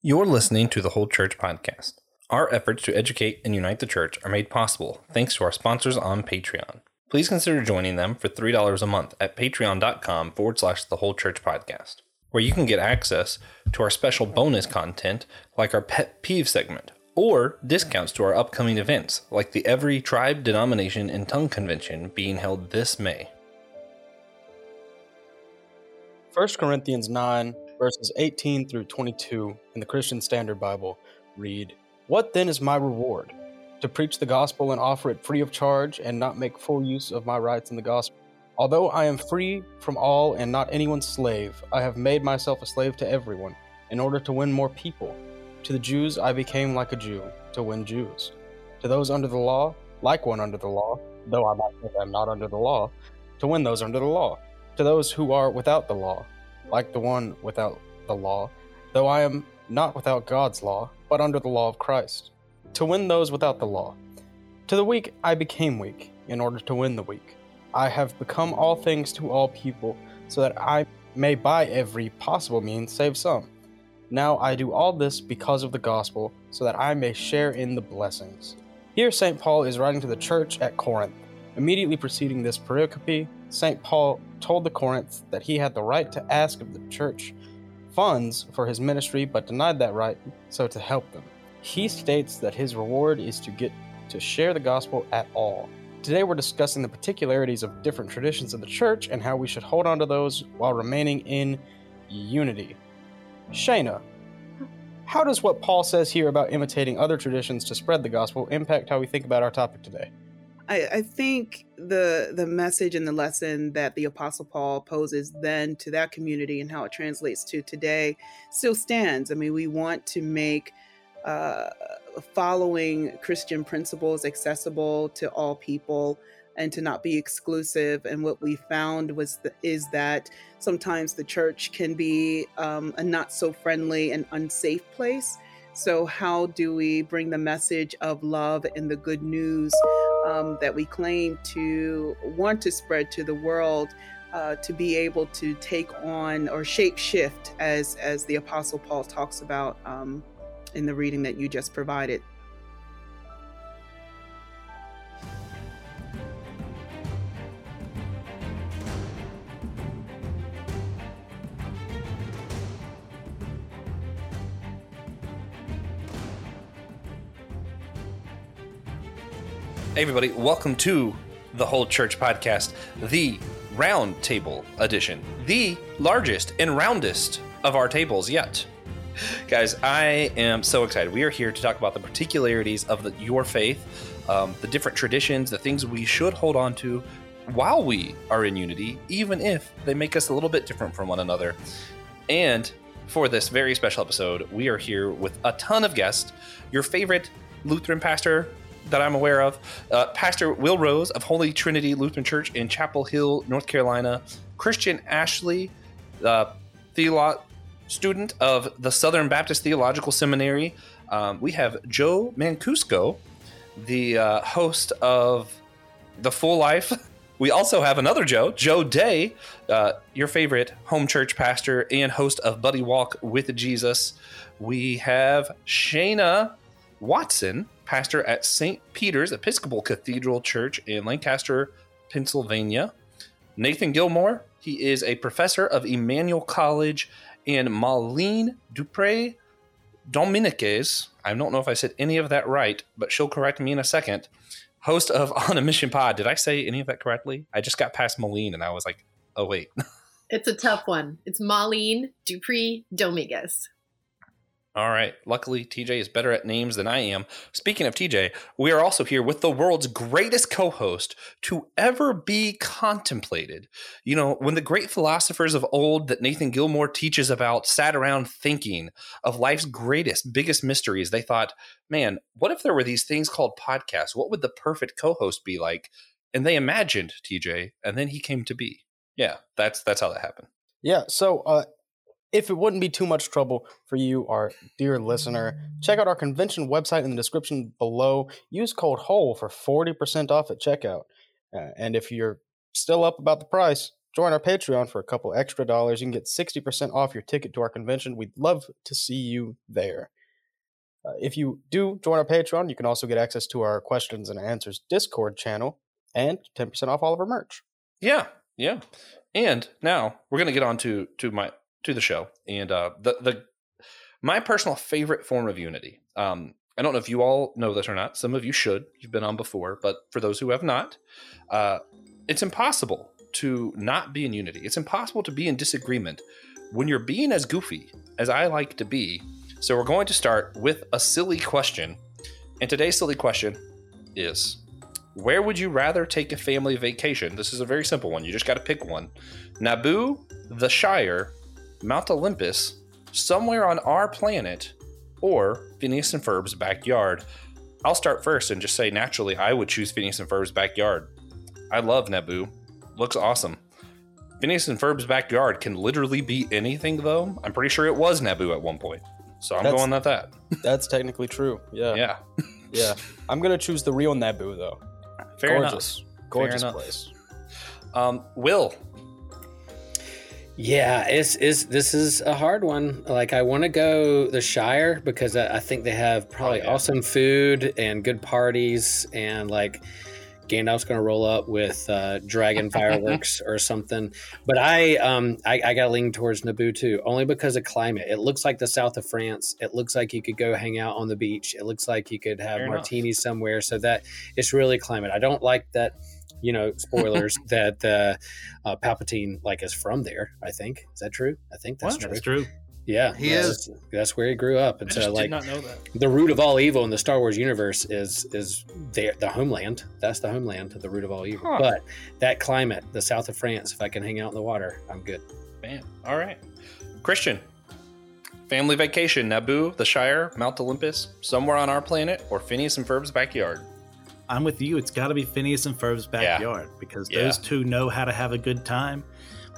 You're listening to the Whole Church Podcast. Our efforts to educate and unite the church are made possible thanks to our sponsors on Patreon. Please consider joining them for $3 a month at patreon.com forward slash the Whole Church Podcast, where you can get access to our special bonus content like our Pet Peeve segment, or discounts to our upcoming events like the Every Tribe, Denomination, and Tongue Convention being held this May. 1 Corinthians 9, verses 18 through 22 in the Christian Standard Bible read, What then is my reward? To preach the gospel and offer it free of charge and not make full use of my rights in the gospel. Although I am free from all and not anyone's slave, I have made myself a slave to everyone in order to win more people. To the Jews I became like a Jew to win Jews. To those under the law, like one under the law, though I myself am not under the law, to win those under the law. To those who are without the law, like the one without the law, though I am not without God's law, but under the law of Christ, to win those without the law. To the weak I became weak, in order to win the weak. I have become all things to all people, so that I may by every possible means save some. Now I do all this because of the gospel, so that I may share in the blessings. Here St. Paul is writing to the church at Corinth. Immediately preceding this pericope, St. Paul told the Corinth that he had the right to ask of the church funds for his ministry, but denied that right, so to help them. He states that his reward is to get to share the gospel at all. Today we're discussing the particularities of different traditions of the church and how we should hold on to those while remaining in unity. Shayna, how does what Paul says here about imitating other traditions to spread the gospel impact how we think about our topic today? I, I think the the message and the lesson that the Apostle Paul poses then to that community and how it translates to today still stands. I mean, we want to make uh, following Christian principles accessible to all people and to not be exclusive. And what we found was the, is that sometimes the church can be um, a not so friendly and unsafe place. So, how do we bring the message of love and the good news um, that we claim to want to spread to the world uh, to be able to take on or shape shift, as as the Apostle Paul talks about um, in the reading that you just provided? Everybody, welcome to the Whole Church Podcast, the round table edition, the largest and roundest of our tables yet. Guys, I am so excited. We are here to talk about the particularities of the, your faith, um, the different traditions, the things we should hold on to while we are in unity, even if they make us a little bit different from one another. And for this very special episode, we are here with a ton of guests. Your favorite Lutheran pastor, that I'm aware of. Uh, Pastor Will Rose of Holy Trinity Lutheran Church in Chapel Hill, North Carolina. Christian Ashley, uh, theolo- student of the Southern Baptist Theological Seminary. Um, we have Joe Mancuso, the uh, host of The Full Life. We also have another Joe, Joe Dea, uh, your favorite home church pastor and host of Buddy Walk with Jesus. We have Shayna Watson, pastor at St. Peter's Episcopal Cathedral Church in Lancaster, Pennsylvania. Nathan Gilmour, he is a professor of Emmanuel College, and Molleen Dupre Dominiques. I don't know if I said any of that right, but she'll correct me in a second. Host of On a Mission Pod. Did I say any of that correctly? I just got past Molleen and I was like, oh, wait. It's a tough one. It's Molleen Dupree Dominguez. All right. Luckily, TJ is better at names than I am. Speaking of TJ, we are also here with the world's greatest co host to ever be contemplated. You know, when the great philosophers of old that Nathan Gilmour teaches about sat around thinking of life's greatest, biggest mysteries, they thought, man, what if there were these things called podcasts? What would the perfect co host be like? And they imagined TJ, and then he came to be. Yeah, that's that's how that happened. Yeah, so uh, if it wouldn't be too much trouble for you, our dear listener, check out our convention website in the description below. Use code WHOLE for 40% off at checkout. Uh, and if you're still up about the price, join our Patreon for a couple extra dollars. You can get 60% off your ticket to our convention. We'd love to see you there. Uh, if you do join our Patreon, you can also get access to our questions and answers Discord channel and 10% off all of our merch. Yeah, yeah. And now we're gonna get on to to my to the show and uh, the the my personal favorite form of unity. Um, I don't know if you all know this or not. Some of you should. You've been on before, but for those who have not, uh, it's impossible to not be in unity. It's impossible to be in disagreement when you're being as goofy as I like to be. So we're going to start with a silly question. And today's silly question is where would you rather take a family vacation? This is a very simple one. You just got to pick one. Naboo, the Shire, Mount Olympus, somewhere on our planet, or Phineas and Ferb's backyard. I'll start first and just say naturally, I would choose Phineas and Ferb's backyard. I love Naboo. Looks awesome. Phineas and Ferb's backyard can literally be anything, though. I'm pretty sure it was Naboo at one point. So I'm That's- going with that. That's technically true. Yeah. Yeah. Yeah. I'm going to choose the real Naboo, though. Fair Gorgeous. Gorgeous enough. place. enough. Um, Will, Yeah, it's is this is a hard one. Like I want to go the Shire because I, I think they have probably Oh, yeah. awesome food and good parties and like Gandalf's gonna roll up with uh, dragon fireworks or something. But I um I, I gotta lean towards Naboo too, only because of climate. It looks like the south of France. It looks like you could go hang out on the beach. It looks like you could have Fair enough. martinis somewhere. So that it's really climate. I don't like that. You know, spoilers that uh, uh, Palpatine like is from there. I think is that true? I think that's What? true. That's true. Yeah, He that's, That's where he grew up, and I so just like did not know that. the root of all evil in the Star Wars universe is is there the homeland. That's the homeland, to the root of all evil. Huh. But that climate, the south of France, if I can hang out in the water, I'm good. Bam. All right. Christian, family vacation, Naboo, the Shire, Mount Olympus, somewhere on our planet, or Phineas and Ferb's backyard. I'm with you. It's got to be Phineas and Ferb's backyard because Yeah. those two know how to have a good time,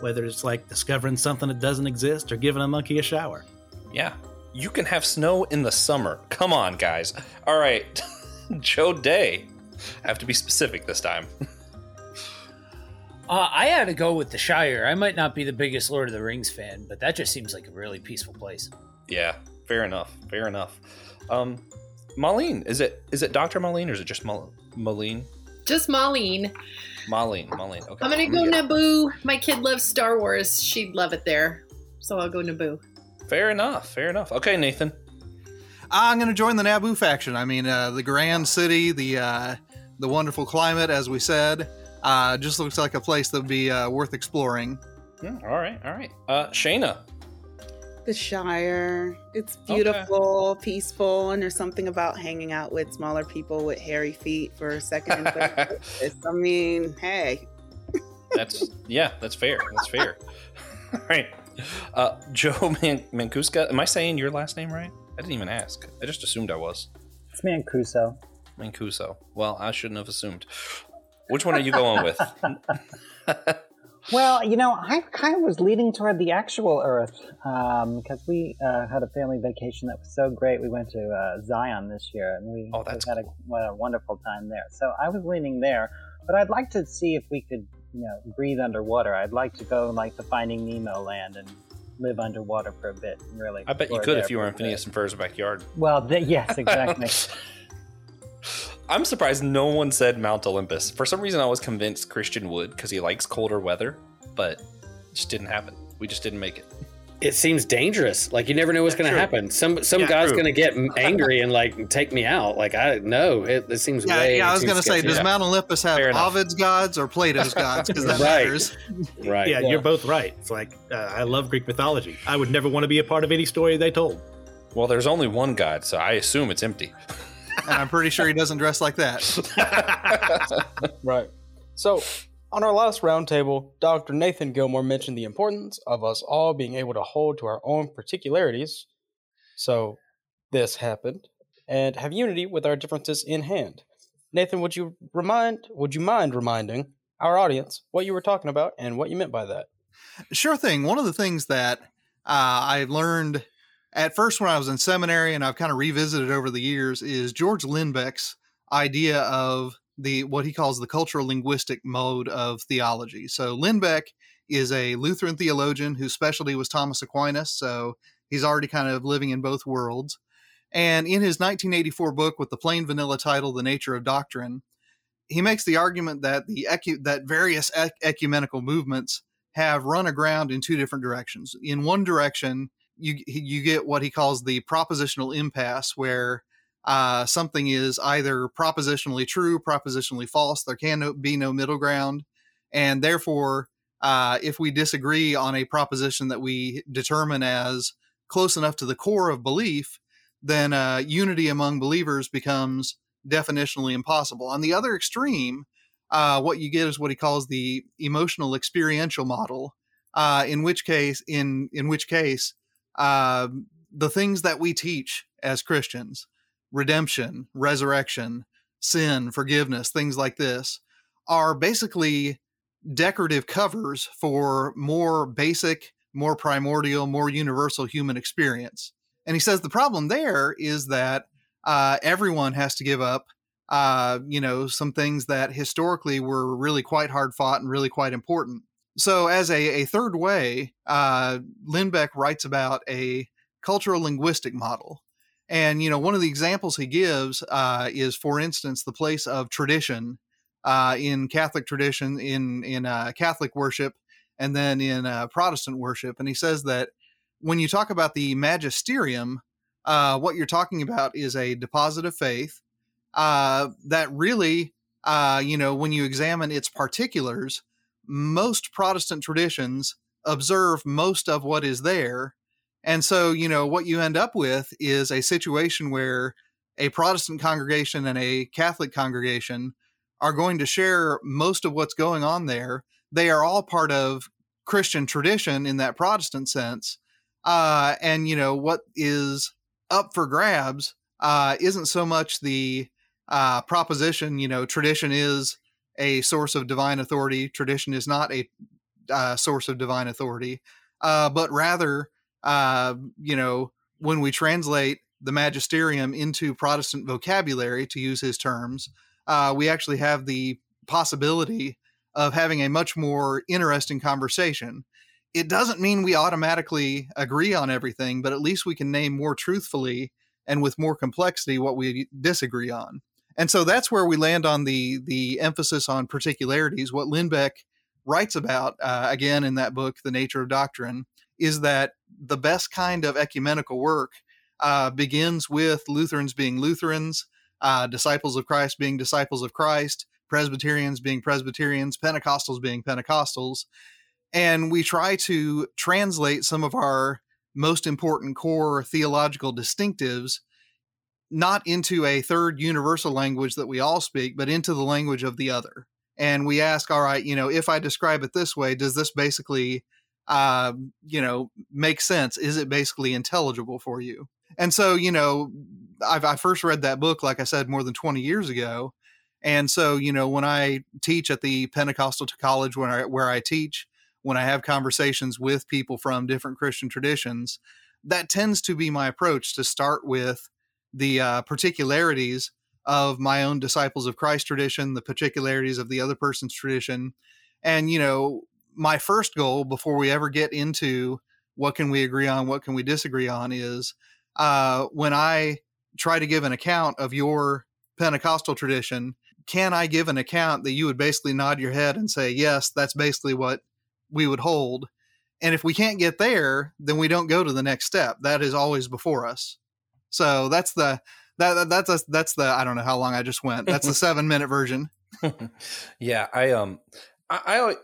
whether it's like discovering something that doesn't exist or giving a monkey a shower. Yeah. You can have snow in the summer. Come on, guys. All right. Joe Dea. I have to be specific this time. Uh, I had to go with the Shire. I might not be the biggest Lord of the Rings fan, but that just seems like a really peaceful place. Yeah, fair enough. Fair enough. Um, Molleen, is it is it Dr. Molleen or is it just Mal- Molleen? Just Molleen. Molleen, Molleen. Okay. I'm gonna go Yeah. Naboo. My kid loves Star Wars. She'd love it there. So I'll go Naboo. Fair enough. Fair enough. Okay, Nathan. I'm going to join the Naboo faction. I mean, uh, the grand city, the uh, the wonderful climate, as we said, uh, just looks like a place that would be uh, worth exploring. Yeah, all right. All right. Uh, Shayna. The Shire. It's Okay. beautiful, peaceful, and there's something about hanging out with smaller people with hairy feet for a second and third. I mean, hey, That's yeah, that's fair. That's fair. All right. Uh, Joe Man- Mancuska. Am I saying your last name right? I didn't even ask. I just assumed I was. It's Mancuso. Mancuso. Well, I shouldn't have assumed. Which one are you going with? Well, you know, I kind of was leaning toward the actual Earth because we uh, had a family vacation that was so great. We went to uh, Zion this year, and we, Oh, had a, what a wonderful time there. So I was leaning there, but I'd like to see if we could, you know, breathe underwater. I'd like to go like the Finding Nemo land and live underwater for a bit. And really, I bet you could if you were in Phineas and Ferb's backyard. Well, th- yes, exactly. I'm surprised no one said Mount Olympus. For some reason, I was convinced Christian would because he likes colder weather, but it just didn't happen. We just didn't make it. It seems dangerous. Like you never know what's going to happen. Some some Yeah, guy's going to get angry and like take me out. Like I no, it, it seems Yeah, way. yeah. I was going to say, does Yeah. Mount Olympus have Fair enough. Ovid's gods or Plato's gods? Because that Right. matters. right? Yeah, Yeah. you're both right. It's like uh, I love Greek mythology. I would never want to be a part of any story they told. Well, there's only one God, so I assume it's empty. and I'm pretty sure he doesn't dress like that. Right. So, on our last roundtable, Dr. Nathan Gilmour mentioned the importance of us all being able to hold to our own particularities. So, this happened, and have unity with our differences in hand. Nathan, would you remind? Would you mind reminding our audience what you were talking about and what you meant by that? Sure thing. One of the things that uh, I learned at first when I was in seminary, and I've kind of revisited over the years, is George Lindbeck's idea of the what he calls the cultural linguistic mode of theology. So Lindbeck is a Lutheran theologian whose specialty was Thomas Aquinas, so he's already kind of living in both worlds. And in his 1984 book with the plain vanilla title, The Nature of Doctrine, he makes the argument that the ecu- that various ec- ecumenical movements have run aground in two different directions. In one direction, you you get what he calls the propositional impasse, where uh, something is either propositionally true, propositionally false. There can no, be no middle ground, and therefore, uh, if we disagree on a proposition that we determine as close enough to the core of belief, then uh, unity among believers becomes definitionally impossible. On the other extreme, uh, what you get is what he calls the emotional experiential model, uh, in which case, in in which case, uh, the things that we teach as Christians, redemption, resurrection, sin, forgiveness, things like this, are basically decorative covers for more basic, more primordial, more universal human experience. And he says the problem there is that uh, everyone has to give up, uh, you know, some things that historically were really quite hard fought and really quite important. So, as a, a third way, uh, Lindbeck writes about a cultural linguistic model. And, you know, one of the examples he gives uh, is, for instance, the place of tradition uh, in Catholic tradition, in, in uh, Catholic worship, and then in uh, Protestant worship. And he says that when you talk about the magisterium, uh, what you're talking about is a deposit of faith uh, that really, you know, when you examine its particulars, most Protestant traditions observe most of what is there. And so, you know, what you end up with is a situation where a Protestant congregation and a Catholic congregation are going to share most of what's going on there. They are all part of Christian tradition in that Protestant sense. Uh, and, you know, what is up for grabs uh, isn't so much the uh, proposition, you know, tradition is a source of divine authority, tradition is not a uh, source of divine authority, uh, but rather, uh, you know, when we translate the magisterium into Protestant vocabulary, to use his terms, uh, we actually have the possibility of having a much more interesting conversation. It doesn't mean we automatically agree on everything, but at least we can name more truthfully and with more complexity what we disagree on. And so that's where we land on the the emphasis on particularities. What Lindbeck writes about uh, again in that book, The Nature of Doctrine, is that the best kind of ecumenical work uh, begins with Lutherans being Lutherans, uh, disciples of Christ being disciples of Christ, Presbyterians being Presbyterians, Pentecostals being Pentecostals, and we try to translate some of our most important core theological distinctives not into a third universal language that we all speak, but into the language of the other. And we ask, all right, you know, if I describe it this way, does this basically, uh, you know, make sense? Is it basically intelligible for you? And so, you know, I've, I first read that book, like I said, more than 20 years ago. And so, you know, when I teach at the Pentecostal college where I, where I teach, when I have conversations with people from different Christian traditions, that tends to be my approach to start with the uh, particularities of my own disciples of Christ tradition, the particularities of the other person's tradition. And, you know, my first goal before we ever get into what can we agree on, what can we disagree on is uh, when I try to give an account of your Pentecostal tradition, can I give an account that you would basically nod your head and say, yes, that's basically what we would hold. And if we can't get there, then we don't go to the next step. That is always before us. So that's the that that's a, that's the I don't know how long I just went. That's the seven minute version. yeah, I um I, I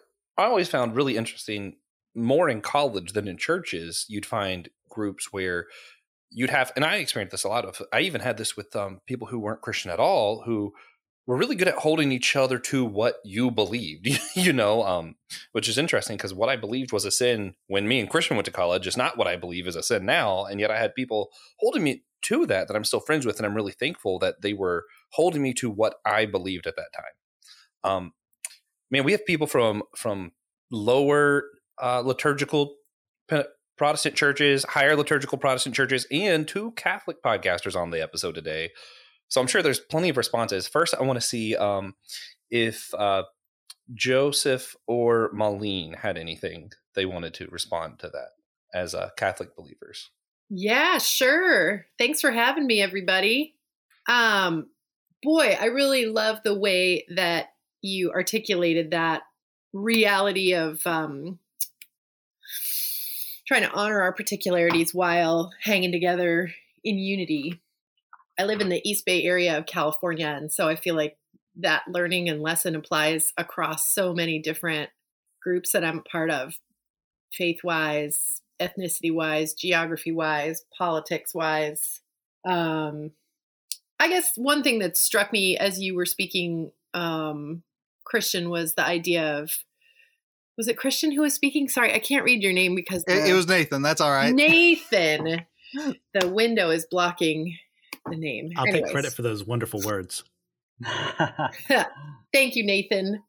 I always found really interesting more in college than in churches. You'd find groups where you'd have, and I experienced this a lot of. I even had this with um, people who weren't Christian at all, who we're really good at holding each other to what you believed, you know, um, which is interesting because what I believed was a sin when me and Christian went to college is not what I believe is a sin now. And yet I had people holding me to that that I'm still friends with. And I'm really thankful that they were holding me to what I believed at that time. Um, man, we have people from, from lower uh, liturgical Protestant churches, higher liturgical Protestant churches, and two Catholic podcasters on the episode today. So I'm sure there's plenty of responses. First, I want to see um, if uh, Joseph or Molleen had anything they wanted to respond to that as uh, Catholic believers. Yeah, sure. Thanks for having me, everybody. Um, boy, I really love the way that you articulated that reality of um, trying to honor our particularities while hanging together in unity. I live in the East Bay area of California, and so I feel like that learning and lesson applies across so many different groups that I'm part of, faith wise, ethnicity wise, geography wise, politics wise. Um, I guess one thing that struck me as you were speaking, um, Christian, was the idea of was it Christian who was speaking? Sorry, I can't read your name because It, it was Nathan. That's all right. Nathan. the window is blocking the name. I'll take credit for those wonderful words. Thank you, Nathan,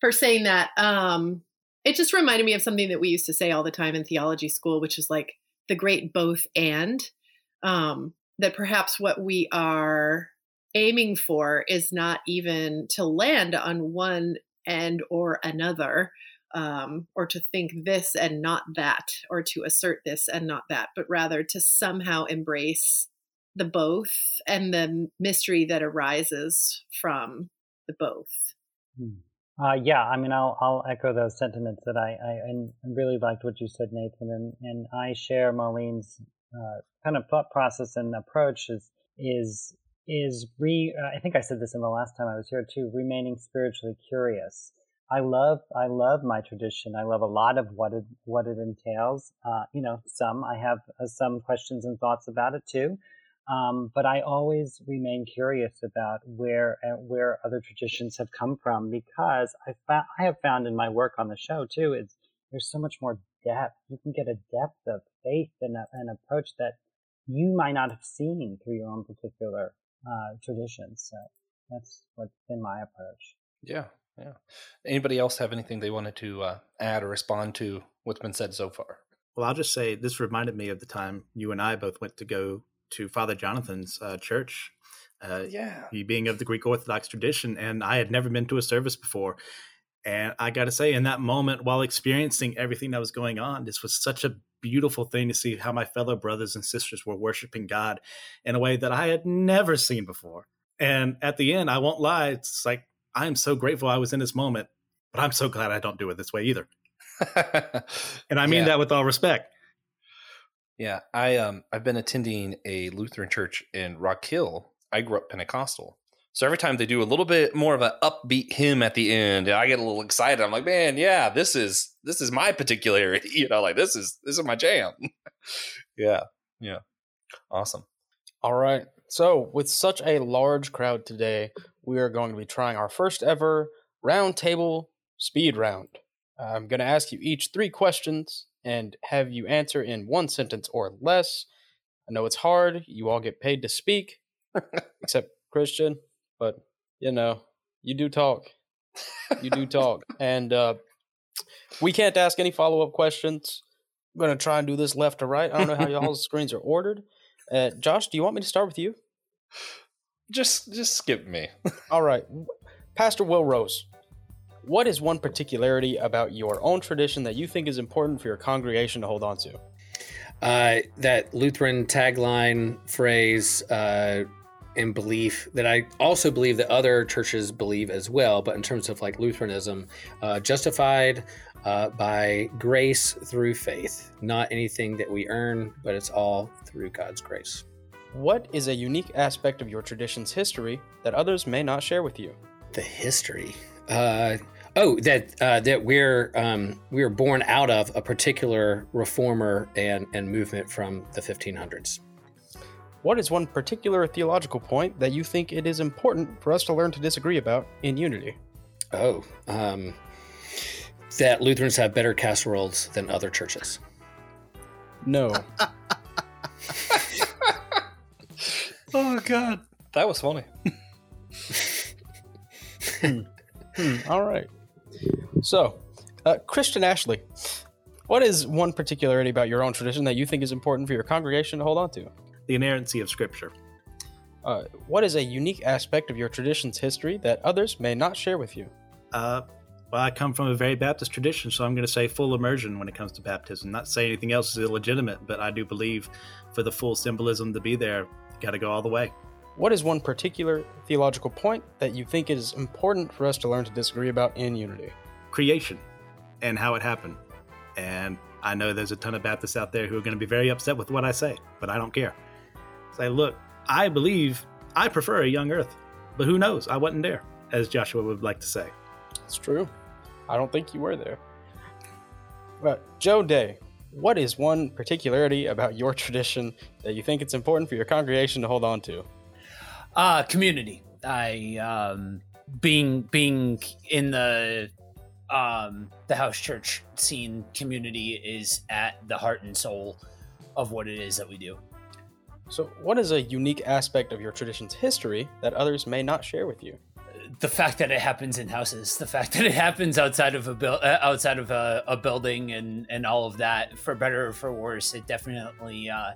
for saying that. Um, it just reminded me of something that we used to say all the time in theology school, which is like the great both and. Um, that perhaps what we are aiming for is not even to land on one end or another, um, or to think this and not that, or to assert this and not that, but rather to somehow embrace the both and the mystery that arises from the both. Uh, yeah, I mean, I'll I'll echo those sentiments that I I, really liked what you said, Nathan, and and I share Molleen's uh, kind of thought process and approach is is is re. I think I said this in the last time I was here too. Remaining spiritually curious. I love I love my tradition. I love a lot of what it what it entails. Uh, you know, some I have uh, some questions and thoughts about it too. Um, but I always remain curious about where uh, where other traditions have come from because I found I have found in my work on the show too is there's so much more depth. You can get a depth of faith and a, an approach that you might not have seen through your own particular uh, traditions. So that's what's been my approach. Yeah, yeah. Anybody else have anything they wanted to uh, add or respond to what's been said so far? Well, I'll just say this reminded me of the time you and I both went to go to Father Jonathan's uh, church. Uh, Yeah. he being of the Greek Orthodox tradition, and I had never been to a service before. And I got to say, in that moment, while experiencing everything that was going on, this was such a beautiful thing to see how my fellow brothers and sisters were worshiping God in a way that I had never seen before. And at the end, I won't lie, it's like I am so grateful I was in this moment, but I'm so glad I don't do it this way either. And I mean Yeah. that with all respect. Yeah, I um I've been attending a Lutheran church in Rock Hill. I grew up Pentecostal. So every time they do a little bit more of an upbeat hymn at the end, I get a little excited. I'm like, man, yeah, this is this is my particularity. You know, like this is this is my jam. yeah, yeah, awesome. All right. So, with such a large crowd today, we are going to be trying our first ever round table speed round. I'm going to ask you each three questions and have you answer in one sentence or less. I know it's hard. You all get paid to speak, except Christian, but you know, you do talk. You do talk. And uh, we can't ask any follow up questions. I'm going to try and do this left to right. I don't know how y'all's screens are ordered. Uh, Josh, do you want me to start with you? Just just skip me. All right. Pastor Will Rose, what is one particularity about your own tradition that you think is important for your congregation to hold on to? uh, that Lutheran tagline phrase uh, and belief that I also believe that other churches believe as well. But in terms of like Lutheranism, uh, justified uh, by grace through faith, not anything that we earn, but it's all through God's grace. What is a unique aspect of your tradition's history that others may not share with you? The history. Uh, oh, that uh, that we're um, we were born out of a particular reformer and and movement from the 1500s. What is one particular theological point that you think it is important for us to learn to disagree about in unity? Oh, um, that Lutherans have better casseroles than other churches. No. oh God, that was funny. Hmm, all right. So, uh, Christian Ashley, what is one particularity about your own tradition that you think is important for your congregation to hold on to? The inerrancy of Scripture. Uh, what is a unique aspect of your tradition's history that others may not share with you? Uh, Well, I come from a very Baptist tradition, so I'm going to say full immersion when it comes to baptism. Not say anything else is illegitimate, but I do believe for the full symbolism to be there, got to go all the way. What is one particular theological point that you think is important for us to learn to disagree about in unity? Creation and how it happened. And I know there's a ton of Baptists out there who are going to be very upset with what I say, but I don't care. Say, look, I believe I prefer a young earth, but who knows? I wasn't there, as Joshua would like to say. It's true. I don't think you were there. But Joe Dea, what is one particularity about your tradition that you think it's important for your congregation to hold on to? Uh, community. I um, being being in the um, the house church scene community is at the heart and soul of what it is that we do. So, what is a unique aspect of your tradition's history that others may not share with you? the fact that it happens in houses, the fact that it happens outside of a build, uh, outside of a, a, building, and and all of that, for better or for worse, it definitely uh,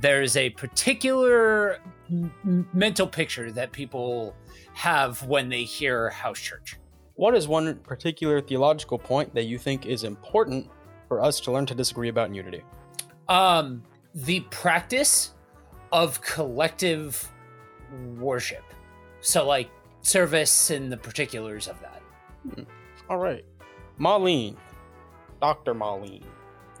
there's a particular m- mental picture that people have when they hear house church. What is one particular theological point that you think is important for us to learn to disagree about in unity? Um, the practice of collective worship. So, like service and the particulars of that. Hmm. All right. Molleen. Dr. Molleen.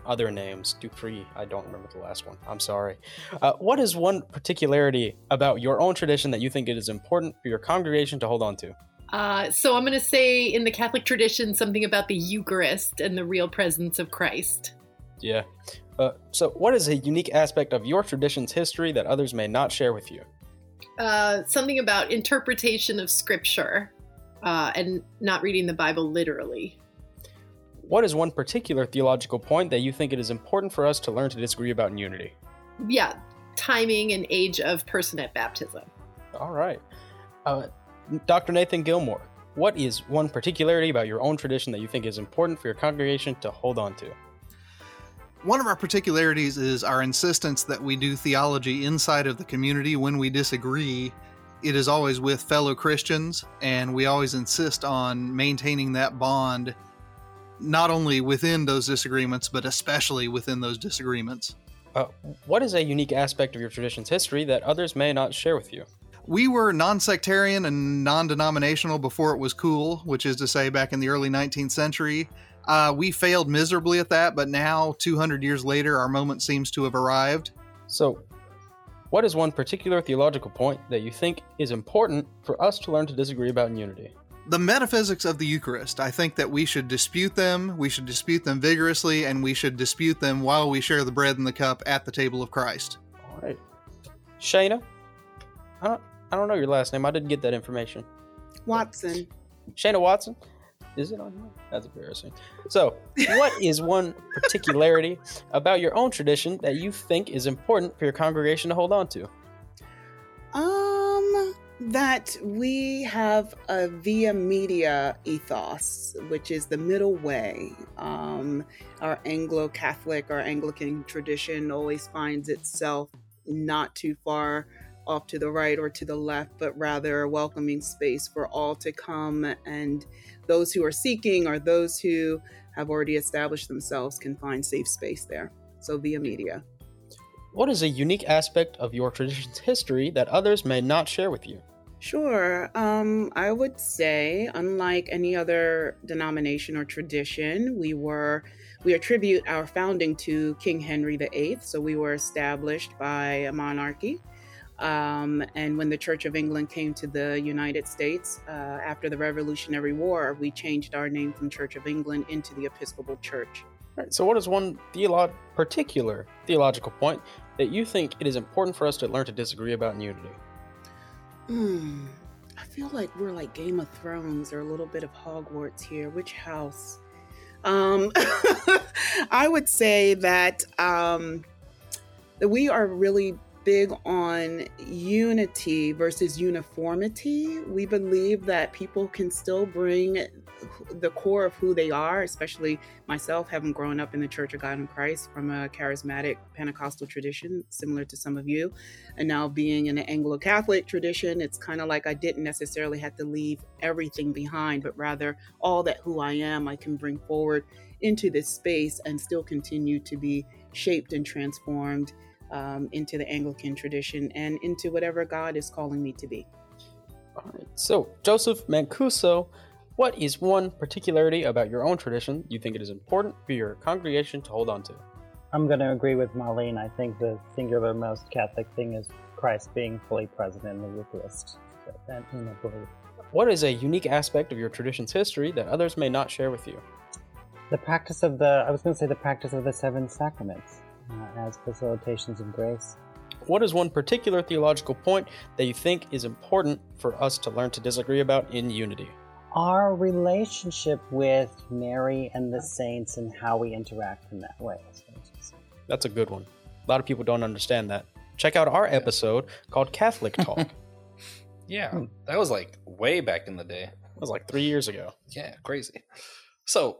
Other names, Dupree. I don't remember the last one. I'm sorry. Uh, what is one particularity about your own tradition that you think it is important for your congregation to hold on to? Uh, so I'm going to say in the Catholic tradition something about the Eucharist and the real presence of Christ. Yeah. Uh, so, what is a unique aspect of your tradition's history that others may not share with you? Uh, something about interpretation of scripture uh, and not reading the Bible literally. What is one particular theological point that you think it is important for us to learn to disagree about in unity? Yeah, timing and age of person at baptism. All right. Uh, Dr. Nathan Gilmour, what is one particularity about your own tradition that you think is important for your congregation to hold on to? One of our particularities is our insistence that we do theology inside of the community when we disagree. It is always with fellow Christians, and we always insist on maintaining that bond, not only within those disagreements, but especially within those disagreements. Uh, what is a unique aspect of your tradition's history that others may not share with you? We were non sectarian and non denominational before it was cool, which is to say, back in the early 19th century. Uh, we failed miserably at that, but now, 200 years later, our moment seems to have arrived. So, what is one particular theological point that you think is important for us to learn to disagree about in unity? The metaphysics of the Eucharist. I think that we should dispute them, we should dispute them vigorously, and we should dispute them while we share the bread and the cup at the table of Christ. All right. Shayna, I don't, I don't know your last name. I didn't get that information. Watson. Shayna Watson? Is it on here? That's embarrassing. So, what is one particularity about your own tradition that you think is important for your congregation to hold on to? Um, that we have a via media ethos, which is the middle way. Um, our Anglo Catholic, our Anglican tradition always finds itself not too far off to the right or to the left, but rather a welcoming space for all to come and those who are seeking or those who have already established themselves can find safe space there. So, via media. What is a unique aspect of your tradition's history that others may not share with you? Sure. Um, I would say, unlike any other denomination or tradition, we were we attribute our founding to King Henry VIII. So we were established by a monarchy um, and when the Church of England came to the United States uh, after the Revolutionary War, we changed our name from Church of England into the Episcopal Church. Right, so, what is one theolo- particular theological point that you think it is important for us to learn to disagree about in unity? Hmm. I feel like we're like Game of Thrones or a little bit of Hogwarts here. Which house? Um, I would say that um, that we are really big on unity versus uniformity. We believe that people can still bring the core of who they are, especially myself, having grown up in the Church of God in Christ from a charismatic Pentecostal tradition, similar to some of you, and now being in an Anglo Catholic tradition, it's kind of like I didn't necessarily have to leave everything behind, but rather all that who I am, I can bring forward into this space and still continue to be shaped and transformed um, into the Anglican tradition and into whatever God is calling me to be. All right. So, Joseph Mancuso, what is one particularity about your own tradition you think it is important for your congregation to hold on to? I'm going to agree with Molleen. I think the singular most Catholic thing is Christ being fully present in the Eucharist. So in I believe. What is a unique aspect of your tradition's history that others may not share with you? The practice of the, I was going to say the practice of the seven sacraments uh, as facilitations of grace. What is one particular theological point that you think is important for us to learn to disagree about in unity? Our relationship with Mary and the saints and how we interact in that way. That's a good one. A lot of people don't understand that. Check out our episode called Catholic Talk. yeah, that was like way back in the day. It was like three years ago. Yeah, crazy. So,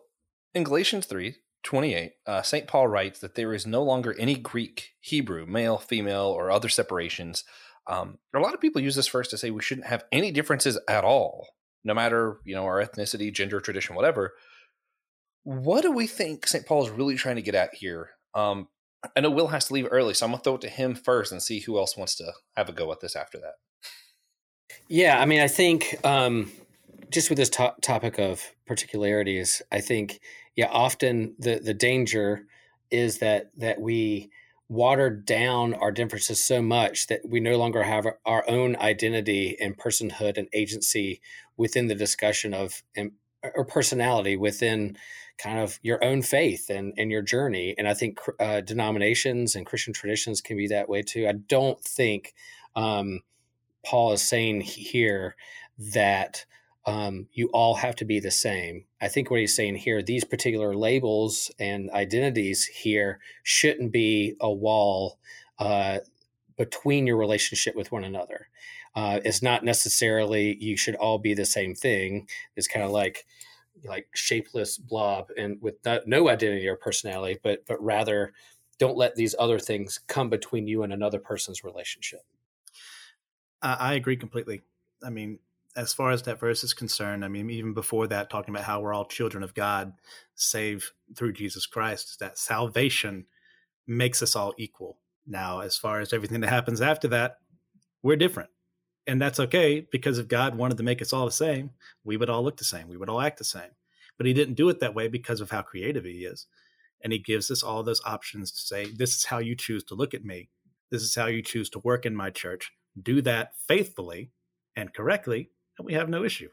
in Galatians 3, 28, uh, St. Paul writes that there is no longer any Greek, Hebrew, male, female, or other separations. Um, a lot of people use this verse to say we shouldn't have any differences at all, no matter you know our ethnicity, gender, tradition, whatever. What do we think St. Paul is really trying to get at here? Um, I know Will has to leave early, so I'm gonna throw it to him first and see who else wants to have a go at this after that. Yeah, I mean, I think um, just with this to- topic of particularities, I think yeah, often the the danger is that that we water down our differences so much that we no longer have our own identity and personhood and agency within the discussion of or personality within kind of your own faith and, and your journey. And I think uh, denominations and Christian traditions can be that way too. I don't think um, Paul is saying here that um, you all have to be the same. I think what he's saying here, these particular labels and identities here shouldn't be a wall uh, between your relationship with one another. Uh, it's not necessarily you should all be the same thing. It's kind of like like shapeless blob and with no identity or personality, but but rather don't let these other things come between you and another person's relationship. I agree completely. I mean, as far as that verse is concerned, I mean, even before that, talking about how we're all children of God, saved through Jesus Christ, that salvation makes us all equal. Now, as far as everything that happens after that, we're different. And that's okay because if God wanted to make us all the same, we would all look the same. We would all act the same. But he didn't do it that way because of how creative he is. And he gives us all those options to say, this is how you choose to look at me. This is how you choose to work in my church. Do that faithfully and correctly, and we have no issue.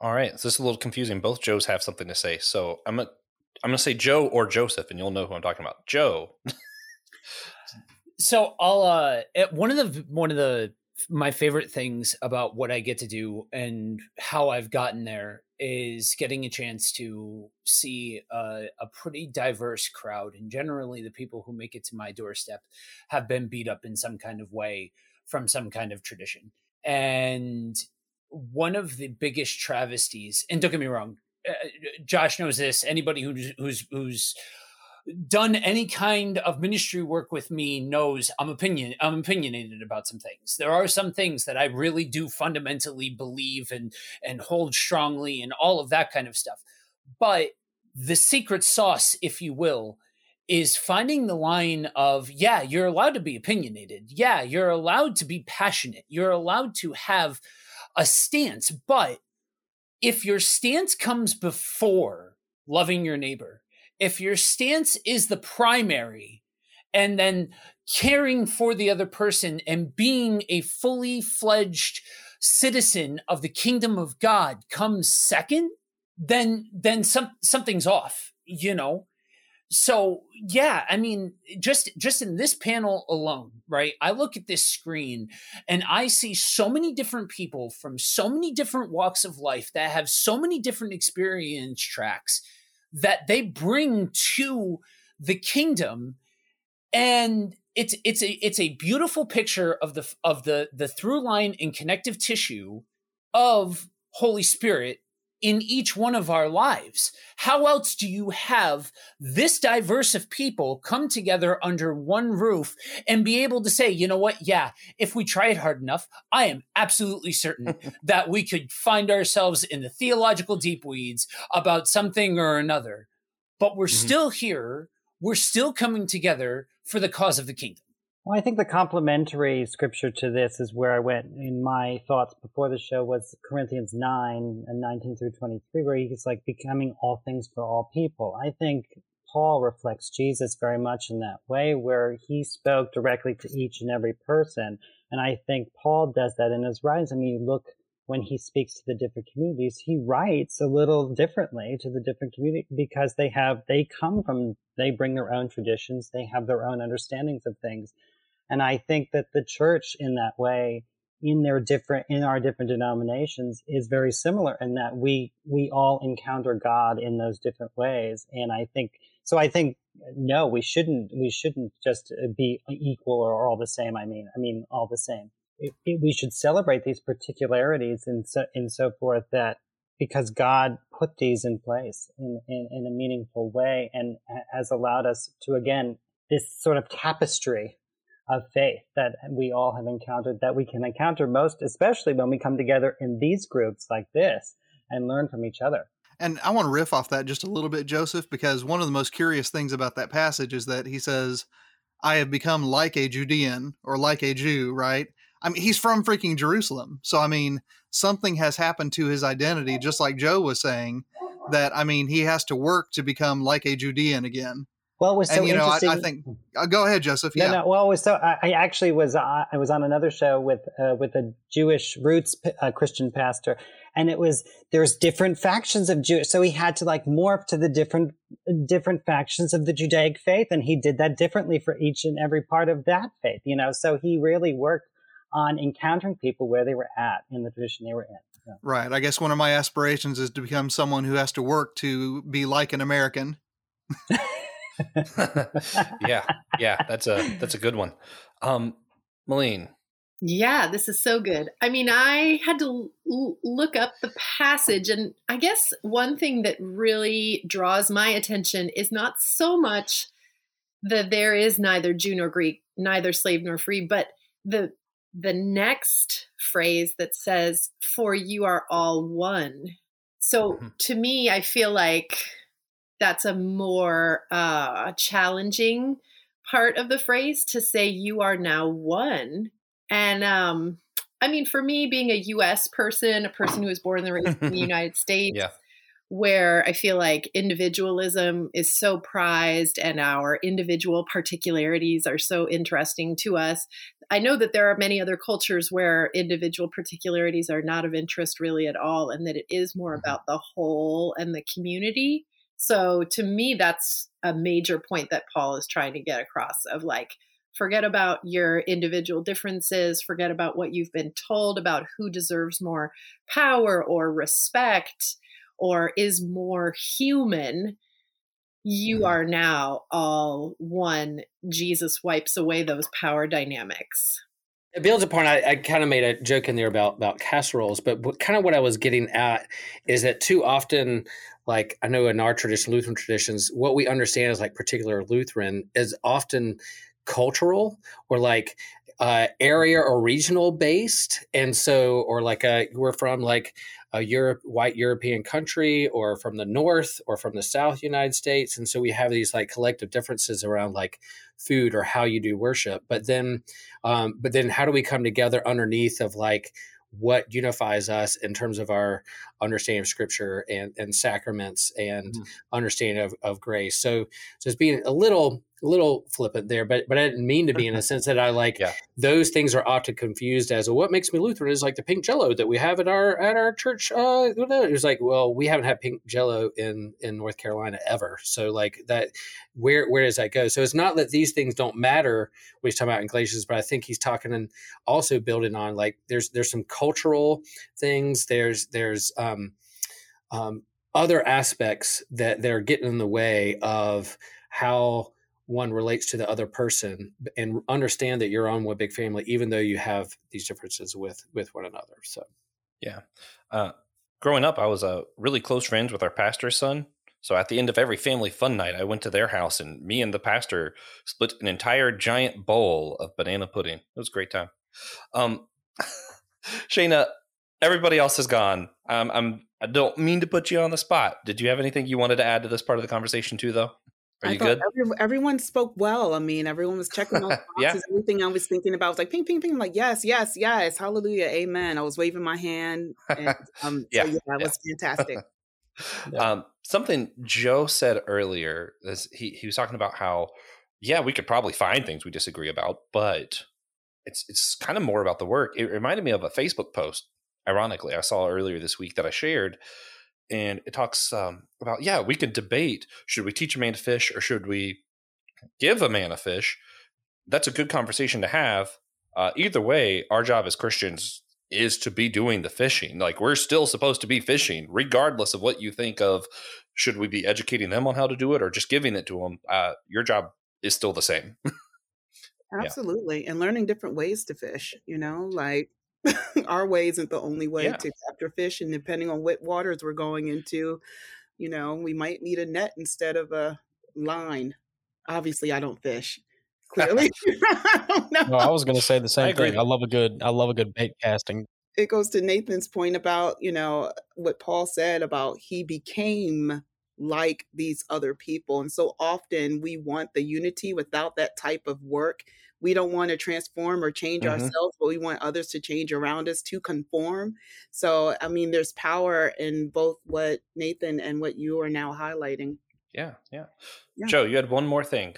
All right, so this is a little confusing. Both Joes have something to say, so I'm gonna I'm gonna say Joe or Joseph, and you'll know who I'm talking about. Joe. so I'll uh one of the one of the my favorite things about what I get to do and how I've gotten there is getting a chance to see a, a, pretty diverse crowd. And generally, the people who make it to my doorstep have been beat up in some kind of way from some kind of tradition. And one of the biggest travesties, and don't get me wrong, uh, Josh knows this. Anybody who's who's who's done any kind of ministry work with me knows I'm opinion I'm opinionated about some things. There are some things that I really do fundamentally believe and and hold strongly and all of that kind of stuff. But the secret sauce, if you will, is finding the line of yeah, you're allowed to be opinionated. Yeah, you're allowed to be passionate. You're allowed to have a stance. But if your stance comes before loving your neighbor, if your stance is the primary, and then caring for the other person and being a fully fledged citizen of the kingdom of God comes second, then then some something's off, you know so yeah i mean just just in this panel alone right i look at this screen and i see so many different people from so many different walks of life that have so many different experience tracks that they bring to the kingdom. And it's it's a it's a beautiful picture of the of the the through line and connective tissue of holy spirit in each one of our lives. How else do you have this diverse of people come together under one roof and be able to say, you know what? Yeah, if we try it hard enough, I am absolutely certain that we could find ourselves in the theological deep weeds about something or another. But we're mm-hmm. still here. We're still coming together for the cause of the kingdom. Well, I think the complementary scripture to this is where I went in my thoughts before the show was Corinthians 9 and 19 through 23, where he's like becoming all things for all people. I think Paul reflects Jesus very much in that way, where he spoke directly to each and every person. And I think Paul does that in his writings. I mean, you look when he speaks to the different communities, he writes a little differently to the different communities because they have, they come from, they bring their own traditions, they have their own understandings of things. And I think that the church in that way, in their different, in our different denominations is very similar in that we, we all encounter God in those different ways. And I think, so I think, no, we shouldn't, we shouldn't just be equal or all the same. I mean, I mean, all the same. It, it, we should celebrate these particularities and so, and so forth that because God put these in place in, in, in a meaningful way and has allowed us to, again, this sort of tapestry of faith that we all have encountered that we can encounter most, especially when we come together in these groups like this and learn from each other. And I want to riff off that just a little bit, Joseph, because one of the most curious things about that passage is that he says, I have become like a Judean or like a Jew, right? I mean, he's from freaking Jerusalem. So, I mean, something has happened to his identity, just like Joe was saying, that, I mean, he has to work to become like a Judean again. Well, it was so and, you know, I, I think. Uh, go ahead, Joseph. No, yeah. no. Well, it was so. I, I actually was. Uh, I was on another show with uh, with a Jewish roots uh, Christian pastor, and it was there's different factions of Jewish. So he had to like morph to the different different factions of the Judaic faith, and he did that differently for each and every part of that faith. You know, so he really worked on encountering people where they were at in the tradition they were in. Yeah. Right. I guess one of my aspirations is to become someone who has to work to be like an American. yeah, yeah, that's a that's a good one. Um, Molleen. Yeah, this is so good. I mean, I had to l- look up the passage, and I guess one thing that really draws my attention is not so much that there is neither Jew nor Greek, neither slave nor free, but the the next phrase that says, "For you are all one." So mm-hmm. to me, I feel like that's a more uh, challenging part of the phrase to say you are now one. And um, I mean, for me, being a US person, a person who was born and raised in the United States, yeah. where I feel like individualism is so prized and our individual particularities are so interesting to us. I know that there are many other cultures where individual particularities are not of interest really at all, and that it is more mm-hmm. about the whole and the community. So to me, that's a major point that Paul is trying to get across of like, forget about your individual differences, forget about what you've been told about who deserves more power or respect or is more human. You mm-hmm. are now all one. Jesus wipes away those power dynamics. It builds upon. I, I kind of made a joke in there about about casseroles, but what, kind of what I was getting at is that too often like I know in our tradition, Lutheran traditions, what we understand as like particular Lutheran is often cultural or like uh, area or regional based, and so or like a, we're from like a Europe white European country or from the north or from the south United States, and so we have these like collective differences around like food or how you do worship. But then, um, but then how do we come together underneath of like what unifies us in terms of our understanding of scripture and, and sacraments and mm-hmm. understanding of, of grace. So so it's being a little little flippant there, but but I didn't mean to be in a sense that I like yeah. those things are often confused as well, what makes me Lutheran is like the pink jello that we have at our at our church. Uh, it was like, well, we haven't had pink jello in in North Carolina ever, so like that, where where does that go? So it's not that these things don't matter. We talking about in Galatians, but I think he's talking and also building on like there's there's some cultural things. There's there's um, um, other aspects that they're getting in the way of how one relates to the other person and understand that you're on one big family even though you have these differences with with one another so yeah uh, growing up, I was uh, really close friends with our pastor's son. So at the end of every family fun night, I went to their house and me and the pastor split an entire giant bowl of banana pudding. It was a great time. Um, Shayna, everybody else is gone. Um, I'm. I don't mean to put you on the spot. Did you have anything you wanted to add to this part of the conversation too, though? Are I you thought good? every, everyone spoke well. I mean, everyone was checking all the Yeah. boxes. Everything I was thinking about was like ping, ping, ping. I'm like, yes, yes, yes, hallelujah, amen. I was waving my hand. And, um, Yeah, so yeah, it yeah. was fantastic. Yeah. Um, something Joe said earlier is he he was talking about how yeah we could probably find things we disagree about, but it's it's kind of more about the work. It reminded me of a Facebook post. Ironically, I saw earlier this week that I shared, and it talks um, about yeah we could debate should we teach a man to fish or should we give a man a fish. That's a good conversation to have. Uh, either way, our job as Christians is to be doing the fishing. Like we're still supposed to be fishing, regardless of what you think of. Should we be educating them on how to do it or just giving it to them? Uh, your job is still the same. Yeah. Absolutely. And learning different ways to fish, you know, like our way isn't the only way Yeah. to capture fish. And depending on what waters we're going into, you know, we might need a net instead of a line. Obviously, I don't fish. Clearly, I don't know. No, I was going to say the same agree. thing. I love a good, I love a good bait casting. it goes to Nathan's point about, you know, what Paul said about he became like these other people. And so often we want the unity without that type of work. We don't want to transform or change Mhm. ourselves, but we want others to change around us to conform. So, I mean, there's power in both what Nathan and what you are now highlighting. yeah, yeah, Yeah. Joe, you had one more thing.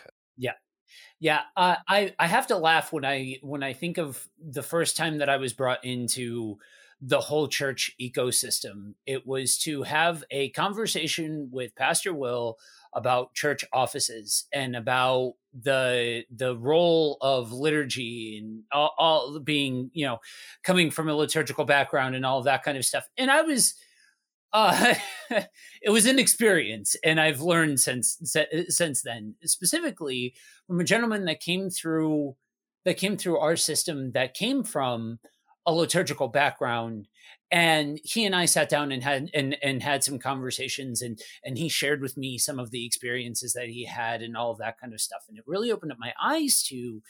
Yeah, uh, I I have to laugh when I when I think of the first time that I was brought into the whole church ecosystem. It was to have a conversation with Pastor Will about church offices and about the the role of liturgy and all, all being you know coming from a liturgical background and all that kind of stuff. And I was uh it was an experience and i've learned since since then specifically from a gentleman that came through that came through our system that came from a liturgical background and he and I sat down and had and and had some conversations and and he shared with me some of the experiences that he had and all of that kind of stuff and it really opened up my eyes to